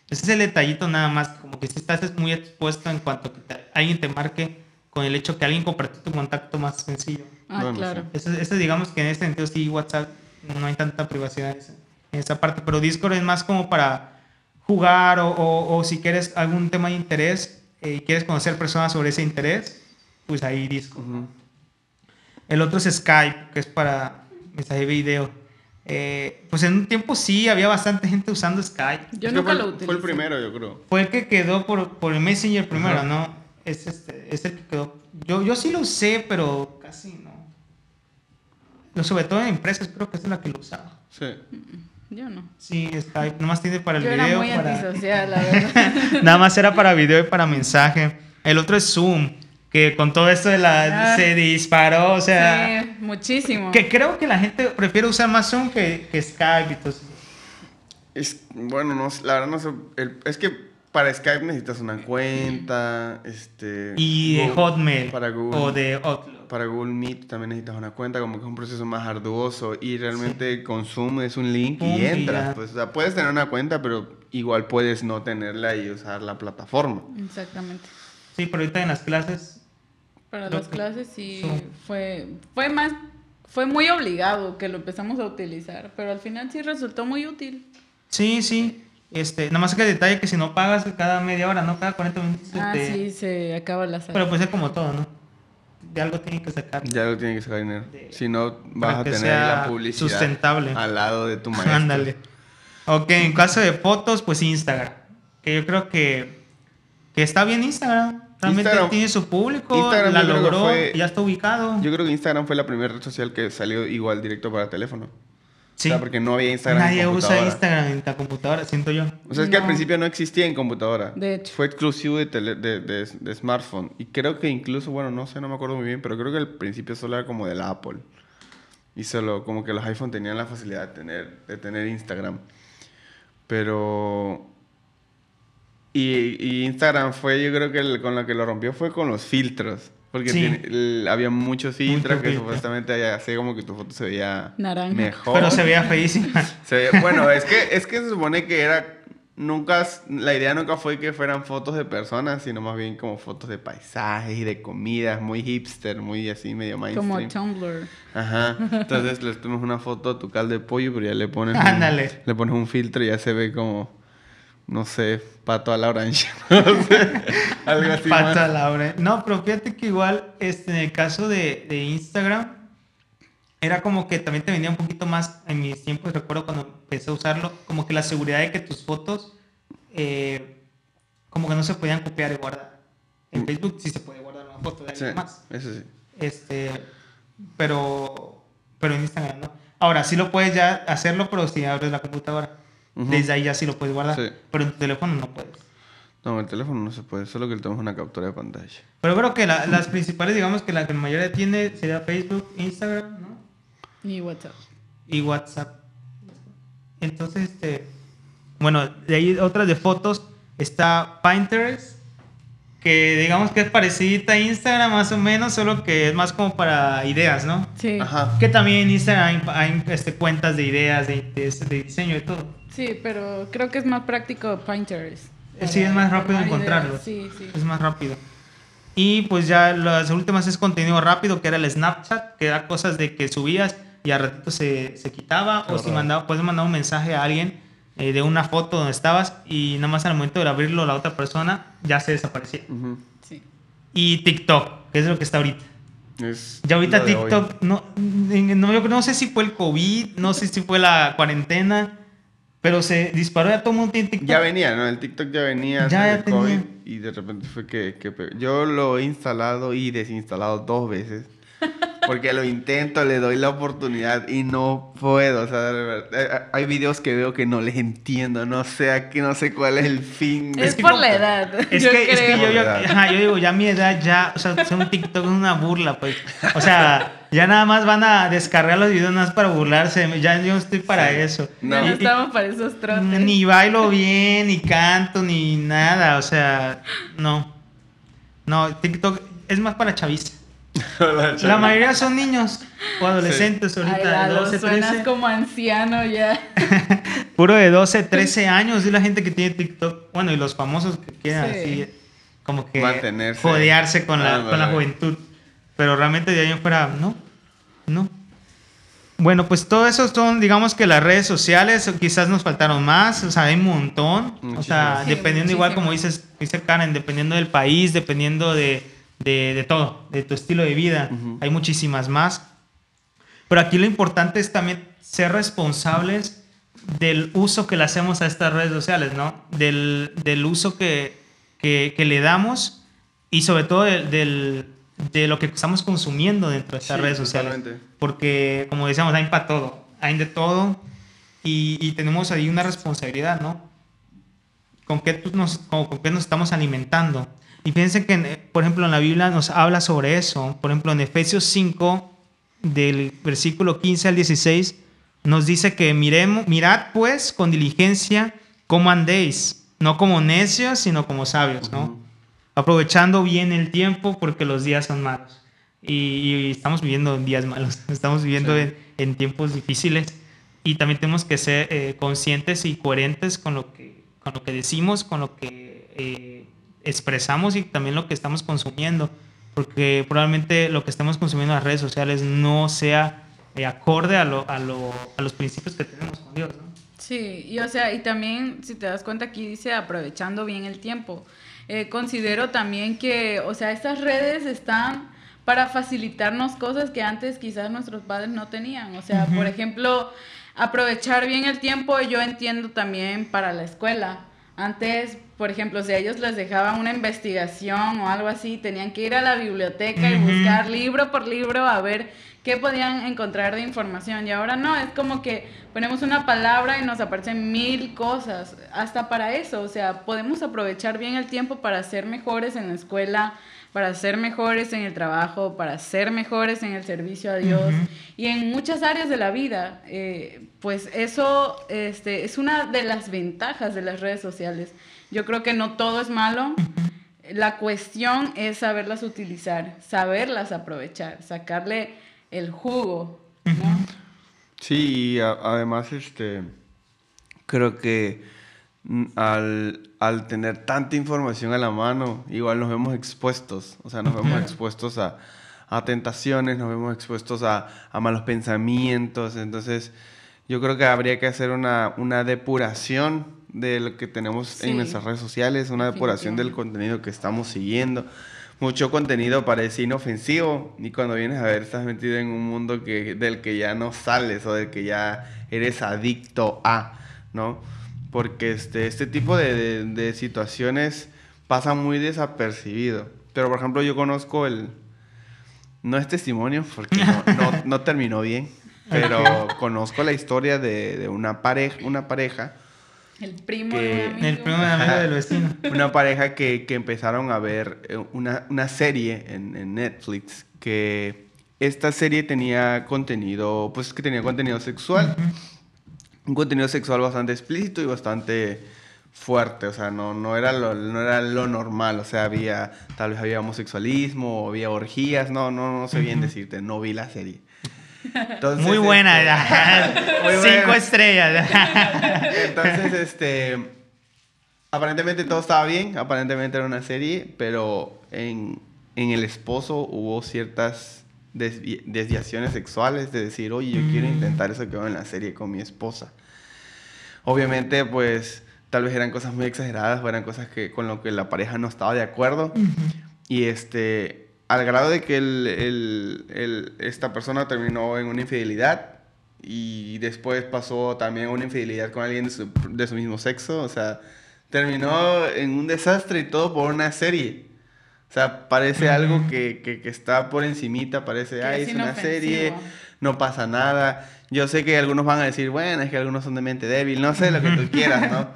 [SPEAKER 2] Ese es el detallito nada más, como que si estás muy expuesto en cuanto que alguien te marque con el hecho que alguien compartió tu contacto más sencillo.
[SPEAKER 4] Ah, claro.
[SPEAKER 2] Eso, digamos que en este sentido sí WhatsApp no hay tanta privacidad en esa, parte, pero Discord es más como para jugar o, o, si quieres algún tema de interés eh, y quieres conocer personas sobre ese interés, pues ahí Discord. El otro es Skype, que es para mensaje de video. Eh, pues en un tiempo sí había bastante gente usando Skype.
[SPEAKER 4] Yo nunca
[SPEAKER 3] fue,
[SPEAKER 4] lo utilicé.
[SPEAKER 3] Fue el primero, yo creo.
[SPEAKER 2] Fue el que quedó por, por el Messenger primero, ¿no? Es, este, es el que quedó. Yo, yo sí lo usé, pero casi no. sobre todo en empresas, creo que es la que lo usaba.
[SPEAKER 3] Sí.
[SPEAKER 4] Yo no.
[SPEAKER 2] Sí, Skype. Nomás tiene para el
[SPEAKER 4] yo
[SPEAKER 2] video.
[SPEAKER 4] Era muy antisocial, la verdad.
[SPEAKER 2] Nada más era para video y para mensaje. El otro es Zoom que con todo esto de la ah. se disparó, o sea,
[SPEAKER 4] sí, muchísimo.
[SPEAKER 2] Que creo que la gente prefiere usar más Zoom que, que Skype y todo eso.
[SPEAKER 3] Es, bueno, no, la verdad no sé, es que para Skype necesitas una cuenta, este...
[SPEAKER 2] Y de Hotmail para Google, o de Outlook.
[SPEAKER 3] Para Google Meet también necesitas una cuenta, como que es un proceso más arduoso y realmente con Zoom es un link y entras. Pues, o sea, puedes tener una cuenta, pero igual puedes no tenerla y usar la plataforma.
[SPEAKER 4] Exactamente.
[SPEAKER 2] Sí, pero ahorita en las clases
[SPEAKER 4] para las clases sí fue, fue más, fue muy obligado que lo empezamos a utilizar, pero al final sí resultó muy útil.
[SPEAKER 2] Sí, sí. Este, nada más que el detalle que si no pagas cada media hora, ¿no? Cada 40 minutos.
[SPEAKER 4] Ah, sí, se acaba la sala.
[SPEAKER 2] Pero pues es como todo, ¿no? De algo tiene que sacar.
[SPEAKER 3] De algo tiene que sacar dinero. si no, vas a tener la publicidad
[SPEAKER 2] sustentable.
[SPEAKER 3] al lado de tu maestro.
[SPEAKER 2] Ándale. ok, en caso de fotos, pues Instagram. Que yo creo que, que está bien Instagram. Realmente tiene su público, la logró, ya está ubicado.
[SPEAKER 3] Yo creo que Instagram fue la primera red social que salió igual directo para teléfono. Sí. O sea, porque no había Instagram
[SPEAKER 2] Nadie en usa Instagram en la computadora, siento yo.
[SPEAKER 3] O sea, es que al principio no existía en computadora. De hecho. Fue exclusivo de, de, de, smartphone. Y creo que incluso, bueno, no sé, no me acuerdo muy bien, pero creo que al principio solo era como del Apple. Y solo como que los iPhone tenían la facilidad de tener, de tener Instagram. Pero... Y, y Instagram fue, yo creo que con lo que lo rompió fue con los filtros. Porque había muchos filtros que supuestamente hacía como que tu foto se veía mejor.
[SPEAKER 2] Pero se veía feísima.
[SPEAKER 3] bueno, es que, es que se supone que era... Nunca, la idea nunca fue que fueran fotos de personas, sino más bien como fotos de paisajes y de comidas, muy hipster, muy así, medio mainstream.
[SPEAKER 4] Como Tumblr.
[SPEAKER 3] Ajá. Entonces le tomas una foto a tu caldo de pollo, pero ya le pones,
[SPEAKER 2] Ándale.
[SPEAKER 3] le pones un filtro y ya se ve como no sé, pato a la orange. No sé,
[SPEAKER 2] algo así. Pato a la orange. No, pero fíjate que igual este, en el caso de, de, Instagram, era como que también te venía un poquito más en mis tiempos, recuerdo cuando empecé a usarlo, como que la seguridad de que tus fotos, eh, como que no se podían copiar y guardar. En mm. Facebook sí se puede guardar una foto de alguien más.
[SPEAKER 3] Eso sí.
[SPEAKER 2] Este, pero, pero en Instagram no. Ahora sí lo puedes ya hacerlo, pero si abres la computadora. Desde ahí ya sí lo puedes guardar. Pero en tu teléfono no puedes.
[SPEAKER 3] No, en el teléfono no se puede, solo que le tomas una captura de pantalla.
[SPEAKER 2] Pero creo que las principales, digamos que la que la mayoría tiene sería Facebook, Instagram, ¿no?
[SPEAKER 4] Y WhatsApp.
[SPEAKER 2] Y WhatsApp. Entonces, este. Bueno, de ahí otras de fotos está Pinterest, que digamos que es parecida a Instagram más o menos, solo que es más como para ideas, ¿no?
[SPEAKER 4] Sí.
[SPEAKER 2] Ajá. Que también en Instagram hay, este, cuentas de ideas, de, de diseño y todo.
[SPEAKER 4] Sí, pero creo que es más práctico Pinterest.
[SPEAKER 2] Sí, es más rápido encontrarlo.
[SPEAKER 4] Sí, sí.
[SPEAKER 2] Es más rápido. Y pues ya las últimas es contenido rápido, que era el Snapchat, que era cosas de que subías y al ratito se, se quitaba. o si mandaba, puedes mandar un mensaje a alguien eh, de una foto donde estabas y nada más al momento de abrirlo la otra persona ya se desaparecía.
[SPEAKER 4] sí.
[SPEAKER 2] Y TikTok, que es lo que está ahorita. ya ahorita TikTok, no, no, yo no sé si fue el COVID, no sé si fue la cuarentena pero se disparó ya todo el mundo tiene TikTok.
[SPEAKER 3] Ya venía, ¿no? El TikTok ya venía.
[SPEAKER 2] Ya, ya COVID
[SPEAKER 3] y de repente fue que, que, Yo lo he instalado y desinstalado dos veces. Porque lo intento, le doy la oportunidad y no puedo. O sea, eh, hay videos que veo que no les entiendo. No sé aquí, no sé cuál es el fin.
[SPEAKER 4] Es, por la edad.
[SPEAKER 2] Es,
[SPEAKER 4] yo
[SPEAKER 2] que, es que yo, yo, yo, digo, ya mi edad, ya, o sea, un TikTok es una burla, pues. O sea, ya nada más van a descargar los videos nada más para burlarse. Ya yo estoy para eso.
[SPEAKER 4] No, no estamos para esos trotes.
[SPEAKER 2] Ni bailo bien, ni canto, ni nada. O sea, no. No, TikTok es más para chavistas. la mayoría son niños o adolescentes ahorita.
[SPEAKER 4] Ay, de 12, suenas 13. como anciano ya.
[SPEAKER 2] Puro de 12, 13 años y la gente que tiene TikTok. Bueno, y los famosos que quieren así, como que
[SPEAKER 3] Mantenerse.
[SPEAKER 2] jodearse con la, con la juventud. Pero realmente de ahí en fuera, no. No. Bueno, pues todo eso son, digamos que las redes sociales, quizás nos faltaron más, o sea, hay un montón. O sea, dependiendo igual como dices, dice Karen, dependiendo del país, dependiendo de de, todo, de tu estilo de vida. Hay muchísimas más. Pero aquí lo importante es también ser responsables del uso que le hacemos a estas redes sociales, ¿no? Del, uso que, le damos y sobre todo del, de lo que estamos consumiendo dentro de estas redes sociales. Porque, como decíamos, hay para todo, hay de todo y, tenemos ahí una responsabilidad, ¿no? ¿Con qué, nos, con qué nos estamos alimentando? Y fíjense que, por ejemplo, en la Biblia nos habla sobre eso. Por ejemplo, en Efesios 5, del versículo 15 al 16, nos dice que miremos, mirad pues con diligencia cómo andéis, no como necios, sino como sabios, ¿no? Aprovechando bien el tiempo porque los días son malos. Y, estamos viviendo en días malos, estamos viviendo en, tiempos difíciles. Y también tenemos que ser eh, conscientes y coherentes con lo que, con lo que decimos, con lo que... Eh, expresamos y también lo que estamos consumiendo, porque probablemente lo que estamos consumiendo en las redes sociales no sea eh, acorde a, lo, a, lo, a, los principios que tenemos con Dios. ¿no?
[SPEAKER 4] Sí, y o sea, y también si te das cuenta aquí dice aprovechando bien el tiempo. Eh, considero también que, o sea, estas redes están para facilitarnos cosas que antes quizás nuestros padres no tenían. O sea, por ejemplo, aprovechar bien el tiempo, yo entiendo también para la escuela. Antes, por ejemplo, si a ellos les dejaban una investigación o algo así, tenían que ir a la biblioteca y buscar libro por libro a ver qué podían encontrar de información. Y ahora no, es como que ponemos una palabra y nos aparecen mil cosas, hasta para eso. O sea, podemos aprovechar bien el tiempo para ser mejores en la escuela, para ser mejores en el trabajo, para ser mejores en el servicio a Dios y en muchas áreas de la vida. Eh, pues eso este, es una de las ventajas de las redes sociales. Yo creo que no todo es malo. La cuestión es saberlas utilizar, saberlas aprovechar, sacarle el jugo,
[SPEAKER 3] Sí, y además este creo que al, tener tanta información a la mano, igual nos vemos expuestos, o sea, nos vemos expuestos a, tentaciones, nos vemos expuestos a, malos pensamientos, entonces yo creo que habría que hacer una, depuración de lo que tenemos en nuestras redes sociales, una depuración del contenido que estamos siguiendo. Mucho contenido parece inofensivo y cuando vienes a ver estás metido en un mundo que, del que ya no sales o del que ya eres adicto a, ¿no? porque este, este tipo de, situaciones pasa muy desapercibido. Pero, por ejemplo, yo conozco el... No es testimonio, porque no, terminó bien, pero conozco la historia de, una, pareja, una pareja.
[SPEAKER 4] El primo de
[SPEAKER 2] El primo de amigo del vecino.
[SPEAKER 3] Una pareja que, empezaron a ver eh, una, serie en, Netflix que esta serie tenía contenido, pues que tenía contenido sexual un contenido sexual bastante explícito y bastante fuerte, o sea, no, no, era lo, no era lo normal, o sea, había, tal vez había homosexualismo, había orgías, no, no, no sé bien decirte, no vi la serie.
[SPEAKER 2] Muy buena, este, cinco estrellas.
[SPEAKER 3] Entonces, este, aparentemente todo estaba bien, aparentemente era una serie, pero en, en el esposo hubo ciertas desviaciones sexuales, de decir, oye, yo quiero mm. intentar eso que veo en la serie con mi esposa. Obviamente, pues, tal vez eran cosas muy exageradas o eran cosas que, con lo que la pareja no estaba de acuerdo. Y este, al grado de que el, esta persona terminó en una infidelidad y después pasó también una infidelidad con alguien de su, de su mismo sexo, o sea, terminó en un desastre y todo por una serie. O sea, parece algo que, que, está por encimita, parece, ay, es, una serie, no pasa nada. Yo sé que algunos van a decir, bueno, es que algunos son de mente débil, no sé lo que tú quieras, ¿no?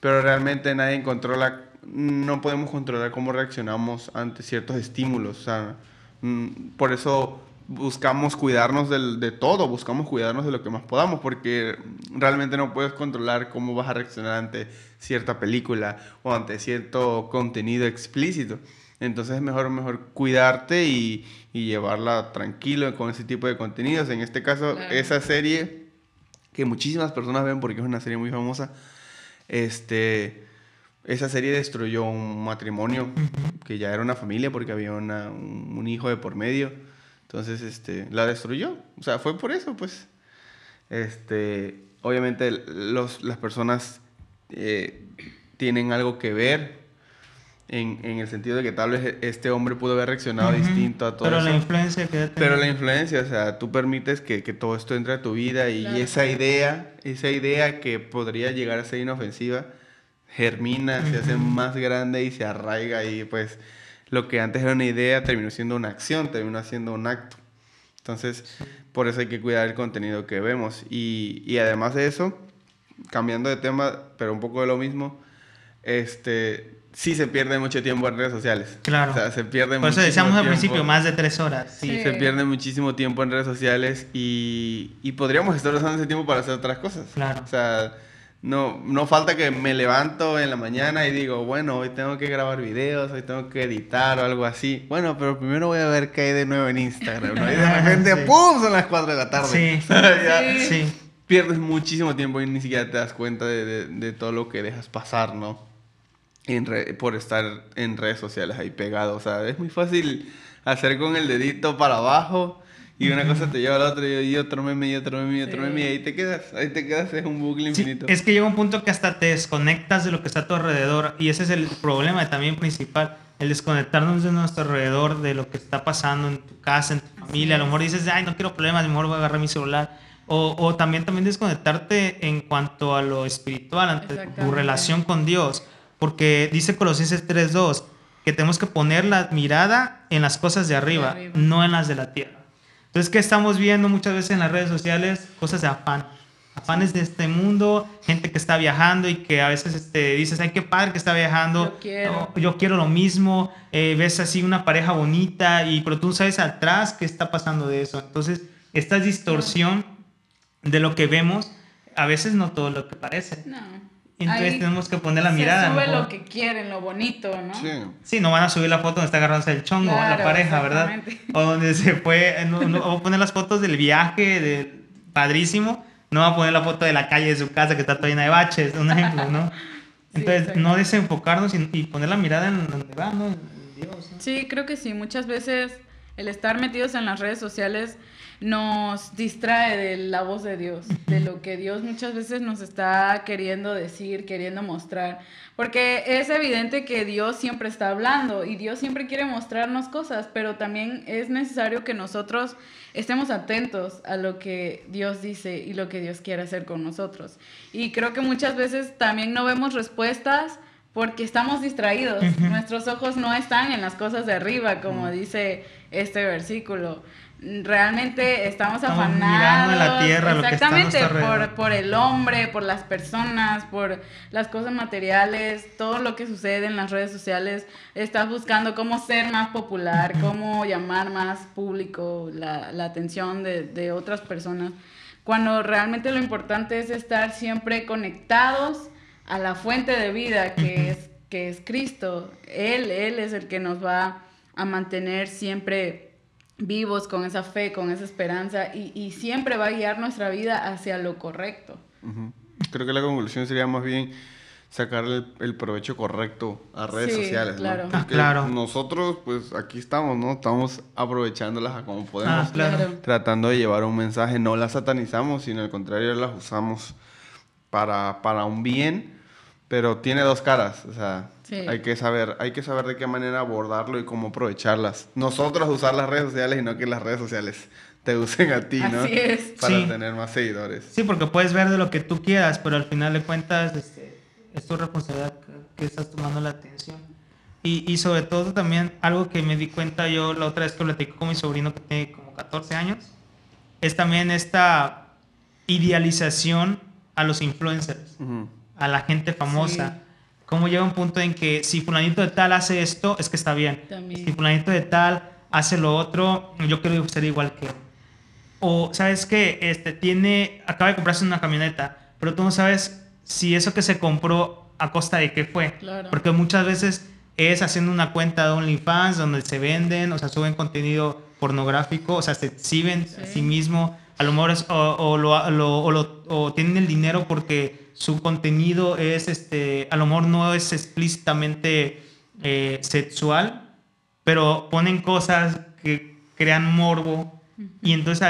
[SPEAKER 3] Pero realmente nadie controla, no podemos controlar cómo reaccionamos ante ciertos estímulos. O sea, mm, por eso buscamos cuidarnos del, de todo, buscamos cuidarnos de lo que más podamos, porque realmente no puedes controlar cómo vas a reaccionar ante cierta película o ante cierto contenido explícito. Entonces es mejor, mejor cuidarte y, llevarla tranquilo con ese tipo de contenidos. En este caso, esa serie que muchísimas personas ven porque es una serie muy famosa, este, esa serie destruyó un matrimonio que ya era una familia porque había un, hijo de por medio. Entonces, este, la destruyó. O sea, fue por eso, pues. Este, obviamente los, las personas eh, tienen algo que ver en, en, el sentido de que tal vez este hombre pudo haber reaccionado distinto a todo
[SPEAKER 2] Pero la influencia que
[SPEAKER 3] Pero la influencia, o sea, tú permites que, que todo esto entre a tu vida y esa idea, esa idea que podría llegar a ser inofensiva, germina, se hace más grande y se arraiga y pues lo que antes era una idea terminó siendo una acción, terminó siendo un acto. Entonces, por eso hay que cuidar el contenido que vemos. Y, y además de eso, cambiando de tema, pero un poco de lo mismo, este, sí se pierde mucho tiempo en redes sociales.
[SPEAKER 2] Claro.
[SPEAKER 3] O sea, se pierde
[SPEAKER 2] Por eso decíamos al principio, más de tres horas.
[SPEAKER 3] Sí. Se pierde muchísimo tiempo en redes sociales y, y, podríamos estar usando ese tiempo para hacer otras cosas.
[SPEAKER 2] Claro.
[SPEAKER 3] O sea, no, no falta que me levanto en la mañana y digo, bueno, hoy tengo que grabar videos, hoy tengo que editar o algo así. Bueno, pero primero voy a ver qué hay de nuevo en Instagram, ¿no? Y de repente, ¡pum! Son las 4 de la tarde.
[SPEAKER 2] Sí. sí.
[SPEAKER 3] Pierdes muchísimo tiempo y ni siquiera te das cuenta de, de, de todo lo que dejas pasar, ¿no? por estar en redes sociales ahí pegado. O sea, es muy fácil hacer con el dedito para abajo y una cosa te lleva a la otra y otro meme y otro meme y otro meme y ahí te quedas. Ahí te quedas, es un bucle infinito.
[SPEAKER 2] es que llega un punto que hasta te desconectas de lo que está a tu alrededor y ese es el problema también principal. El desconectarnos de nuestro alrededor, de lo que está pasando en tu casa, en tu familia. A lo mejor dices, ay, no quiero problemas, mejor voy a agarrar mi celular O, o, también, también desconectarte en cuanto a lo espiritual, ante tu relación con Dios. Porque dice Colosenses 3.2 que tenemos que poner la mirada en las cosas de arriba, no en las de la tierra. Entonces, ¿qué estamos viendo muchas veces en las redes sociales? Cosas de afán. Afanes de este mundo, gente que está viajando y que a veces este, dices, ay, qué padre que está viajando.
[SPEAKER 4] Yo quiero.
[SPEAKER 2] yo quiero lo mismo. Eh, ves así una pareja bonita, y, pero tú sabes atrás qué está pasando de eso. Entonces, esta distorsión de lo que vemos, a veces no todo lo que parece.
[SPEAKER 4] No.
[SPEAKER 2] Entonces tenemos que poner la mirada.
[SPEAKER 4] Sube lo que quieren, lo bonito, ¿no?
[SPEAKER 3] Sí.
[SPEAKER 2] Sí, no van a subir la foto donde está agarrándose el chongo la pareja, ¿verdad? O donde se fue, no, no, o poner las fotos del viaje, del padrísimo. No va a poner la foto de la calle de su casa que está toda llena de baches, un ejemplo, ¿no? Entonces, no desenfocarnos y, poner la mirada en donde va, ¿no? En Dios.
[SPEAKER 4] Sí, creo que sí. Muchas veces el estar metidos en las redes sociales nos distrae de la voz de Dios, de lo que Dios muchas veces nos está queriendo decir, queriendo mostrar. Porque es evidente que Dios siempre está hablando y Dios siempre quiere mostrarnos cosas, pero también es necesario que nosotros estemos atentos a lo que Dios dice y lo que Dios quiere hacer con nosotros. Y creo que muchas veces también no vemos respuestas porque estamos distraídos. Nuestros ojos no están en las cosas de arriba, como dice este versículo realmente estamos, afanados.
[SPEAKER 2] Mirando la tierra,
[SPEAKER 4] exactamente, por, por el hombre, por las personas, por las cosas materiales, todo lo que sucede en las redes sociales. Estás buscando cómo ser más popular, cómo llamar más público la, la atención de, de otras personas. Cuando realmente lo importante es estar siempre conectados a la fuente de vida que es, que es Cristo. Él, Él es el que nos va a mantener siempre vivos con esa fe, con esa esperanza y, y siempre va a guiar nuestra vida hacia lo correcto.
[SPEAKER 3] Creo que la conclusión sería más bien sacarle el, provecho correcto a redes sociales.
[SPEAKER 4] Claro.
[SPEAKER 2] Ah, claro.
[SPEAKER 3] Nosotros, pues aquí estamos, ¿no? Estamos aprovechándolas a como podemos.
[SPEAKER 2] Ah, claro.
[SPEAKER 3] Tratando de llevar un mensaje. No las satanizamos, sino al contrario, las usamos para, para un bien, pero tiene dos caras. O sea, hay, que saber, hay que saber de qué manera abordarlo y cómo aprovecharlas. Nosotros usar las redes sociales y no que las redes sociales te usen a ti, ¿no?
[SPEAKER 4] Así es.
[SPEAKER 3] Para tener más seguidores.
[SPEAKER 2] Sí, porque puedes ver de lo que tú quieras, pero al final de cuentas este, es tu responsabilidad que estás tomando la atención. Y, y, sobre todo también algo que me di cuenta yo la otra vez que platico con mi sobrino que tiene como 14 años, es también esta idealización a los influencers, a la gente famosa cómo llega un punto en que si fulanito de tal hace esto, es que está bien. Si fulanito de tal hace lo otro, yo quiero ser igual que. O, ¿sabes qué? Este, tiene, acaba de comprarse una camioneta, pero tú no sabes si eso que se compró a costa de qué fue. Porque muchas veces es haciendo una cuenta de OnlyFans donde se venden, o sea, suben contenido pornográfico, o sea, se exhiben a sí mismo, a lo mejor es, o, lo, lo, o tienen el dinero porque su contenido es, este, a lo mejor no es explícitamente eh, sexual, pero ponen cosas que crean morbo y entonces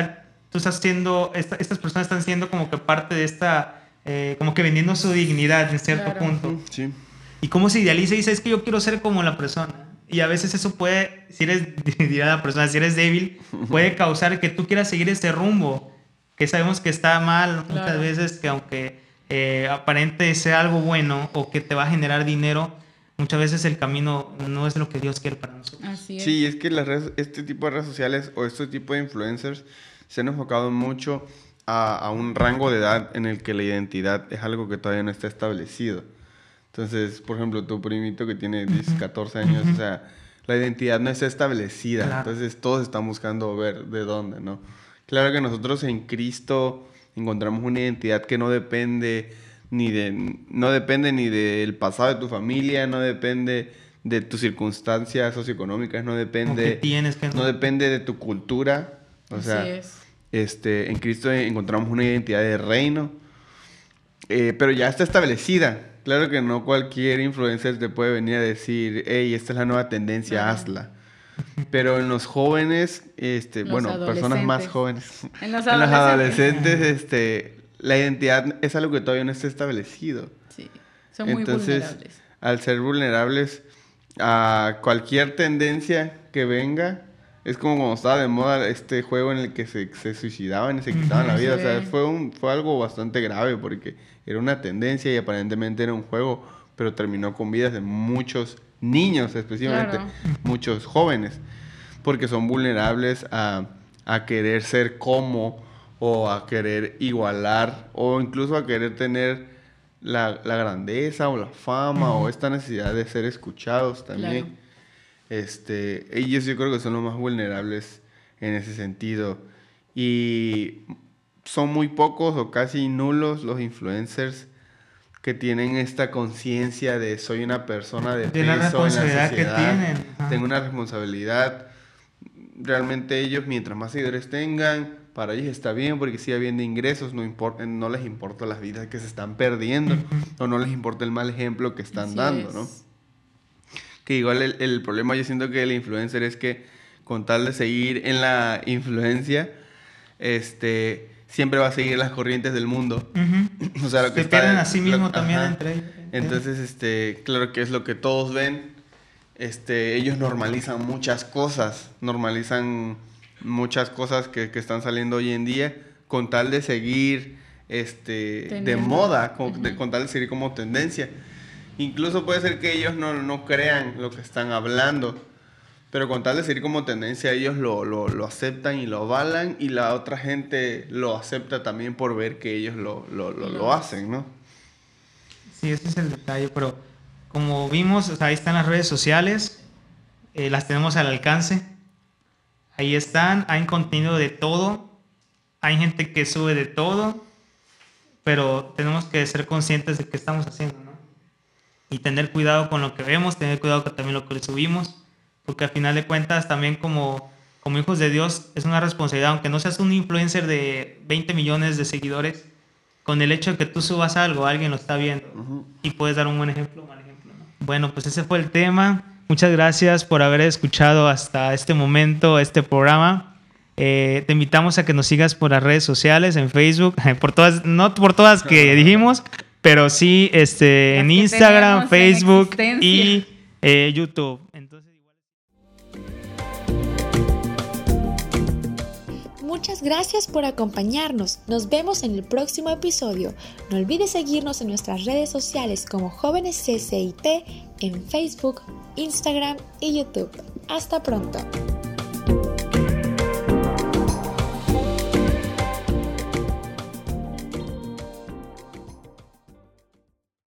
[SPEAKER 2] tú estás siendo, estas personas están siendo como que parte de esta, eh, como que vendiendo su dignidad en cierto punto.
[SPEAKER 3] Sí.
[SPEAKER 2] Y cómo se idealiza y dice, es que yo quiero ser como la persona. Y a veces eso puede, si eres, la persona, si eres débil, puede causar que tú quieras seguir ese rumbo, que sabemos que está mal muchas veces, que aunque eh, aparente sea algo bueno o que te va a generar dinero, muchas veces el camino no es lo que Dios quiere para nosotros.
[SPEAKER 4] Así es.
[SPEAKER 3] Sí, es que las redes, este tipo de redes sociales o este tipo de influencers se han enfocado mucho a, a, un rango de edad en el que la identidad es algo que todavía no está establecido. Entonces, por ejemplo, tu primito que tiene 10, 14 años, o sea, la identidad no está establecida. Entonces, todos están buscando ver de dónde, ¿no? Claro que nosotros en Cristo encontramos una identidad que no depende ni de no depende ni del pasado de tu familia, no depende de tus circunstancias socioeconómicas, no depende
[SPEAKER 2] tienes que
[SPEAKER 3] no. depende de tu cultura, o sea, este en Cristo encontramos una identidad de reino, eh, pero ya está establecida. Claro que no cualquier influencer te puede venir a decir, hey, esta es la nueva tendencia, hazla. Pero en los jóvenes, este, bueno, personas más jóvenes,
[SPEAKER 4] en los
[SPEAKER 3] adolescentes, este, la identidad es algo que todavía no está establecido.
[SPEAKER 4] Sí, son muy Entonces,
[SPEAKER 3] Al ser vulnerables a cualquier tendencia que venga, Es como cuando estaba de moda este juego en el que se, se suicidaban y se quitaban la vida. O sea, fue, un, fue algo bastante grave porque era una tendencia y aparentemente era un juego, pero terminó con vidas de muchos niños, especialmente muchos jóvenes, porque son vulnerables a, a querer ser como o a querer igualar o incluso a querer tener la, la grandeza o la fama o esta necesidad de ser escuchados también. Este, ellos yo creo que son los más vulnerables en ese sentido. Y son muy pocos o casi nulos los influencers que tienen esta conciencia de soy una persona de,
[SPEAKER 2] de la responsabilidad que tienen.
[SPEAKER 3] Tengo una responsabilidad. Realmente ellos, mientras más seguidores tengan, para ellos está bien porque sigue habiendo ingresos, no, importa, no les importa las vidas que se están perdiendo o no les importa el mal ejemplo que están dando, ¿no? Que igual el, el, problema yo siento que el influencer es que con tal de seguir en la influencia, este, siempre va a seguir las corrientes del mundo.
[SPEAKER 2] o sea, lo que Se pierden a sí mismo también entre ellos.
[SPEAKER 3] Entonces, este, claro que es lo que todos ven. Este, ellos normalizan muchas cosas, normalizan muchas cosas que, que están saliendo hoy en día con tal de seguir este, de moda, con, con, tal de seguir como tendencia. Incluso puede ser que ellos no, no, crean lo que están hablando, pero con tal de seguir como tendencia ellos lo, lo, lo, aceptan y lo avalan y la otra gente lo acepta también por ver que ellos lo, lo hacen, ¿no?
[SPEAKER 2] Sí, ese es el detalle, pero como vimos, ahí están las redes sociales, eh, las tenemos al alcance Ahí están, hay contenido de todo, hay gente que sube de todo, pero tenemos que ser conscientes de qué estamos haciendo, ¿no? Y tener cuidado con lo que vemos, tener cuidado con también lo que le subimos, porque al final de cuentas también como, como hijos de Dios es una responsabilidad, aunque no seas un influencer de 20 millones de seguidores, con el hecho de que tú subas algo, alguien lo está viendo y puedes dar un buen ejemplo, un mal ejemplo, ¿no? Bueno, pues ese fue el tema. Muchas gracias por haber escuchado hasta este momento este programa. Eh, te invitamos a que nos sigas por las redes sociales, en Facebook, por todas, no por todas que dijimos, pero sí este, en Instagram, Facebook y eh, YouTube.
[SPEAKER 1] Muchas gracias por acompañarnos. Nos vemos en el próximo episodio. No olvides seguirnos en nuestras redes sociales como Jóvenes CCIT en Facebook, Instagram y YouTube. Hasta pronto.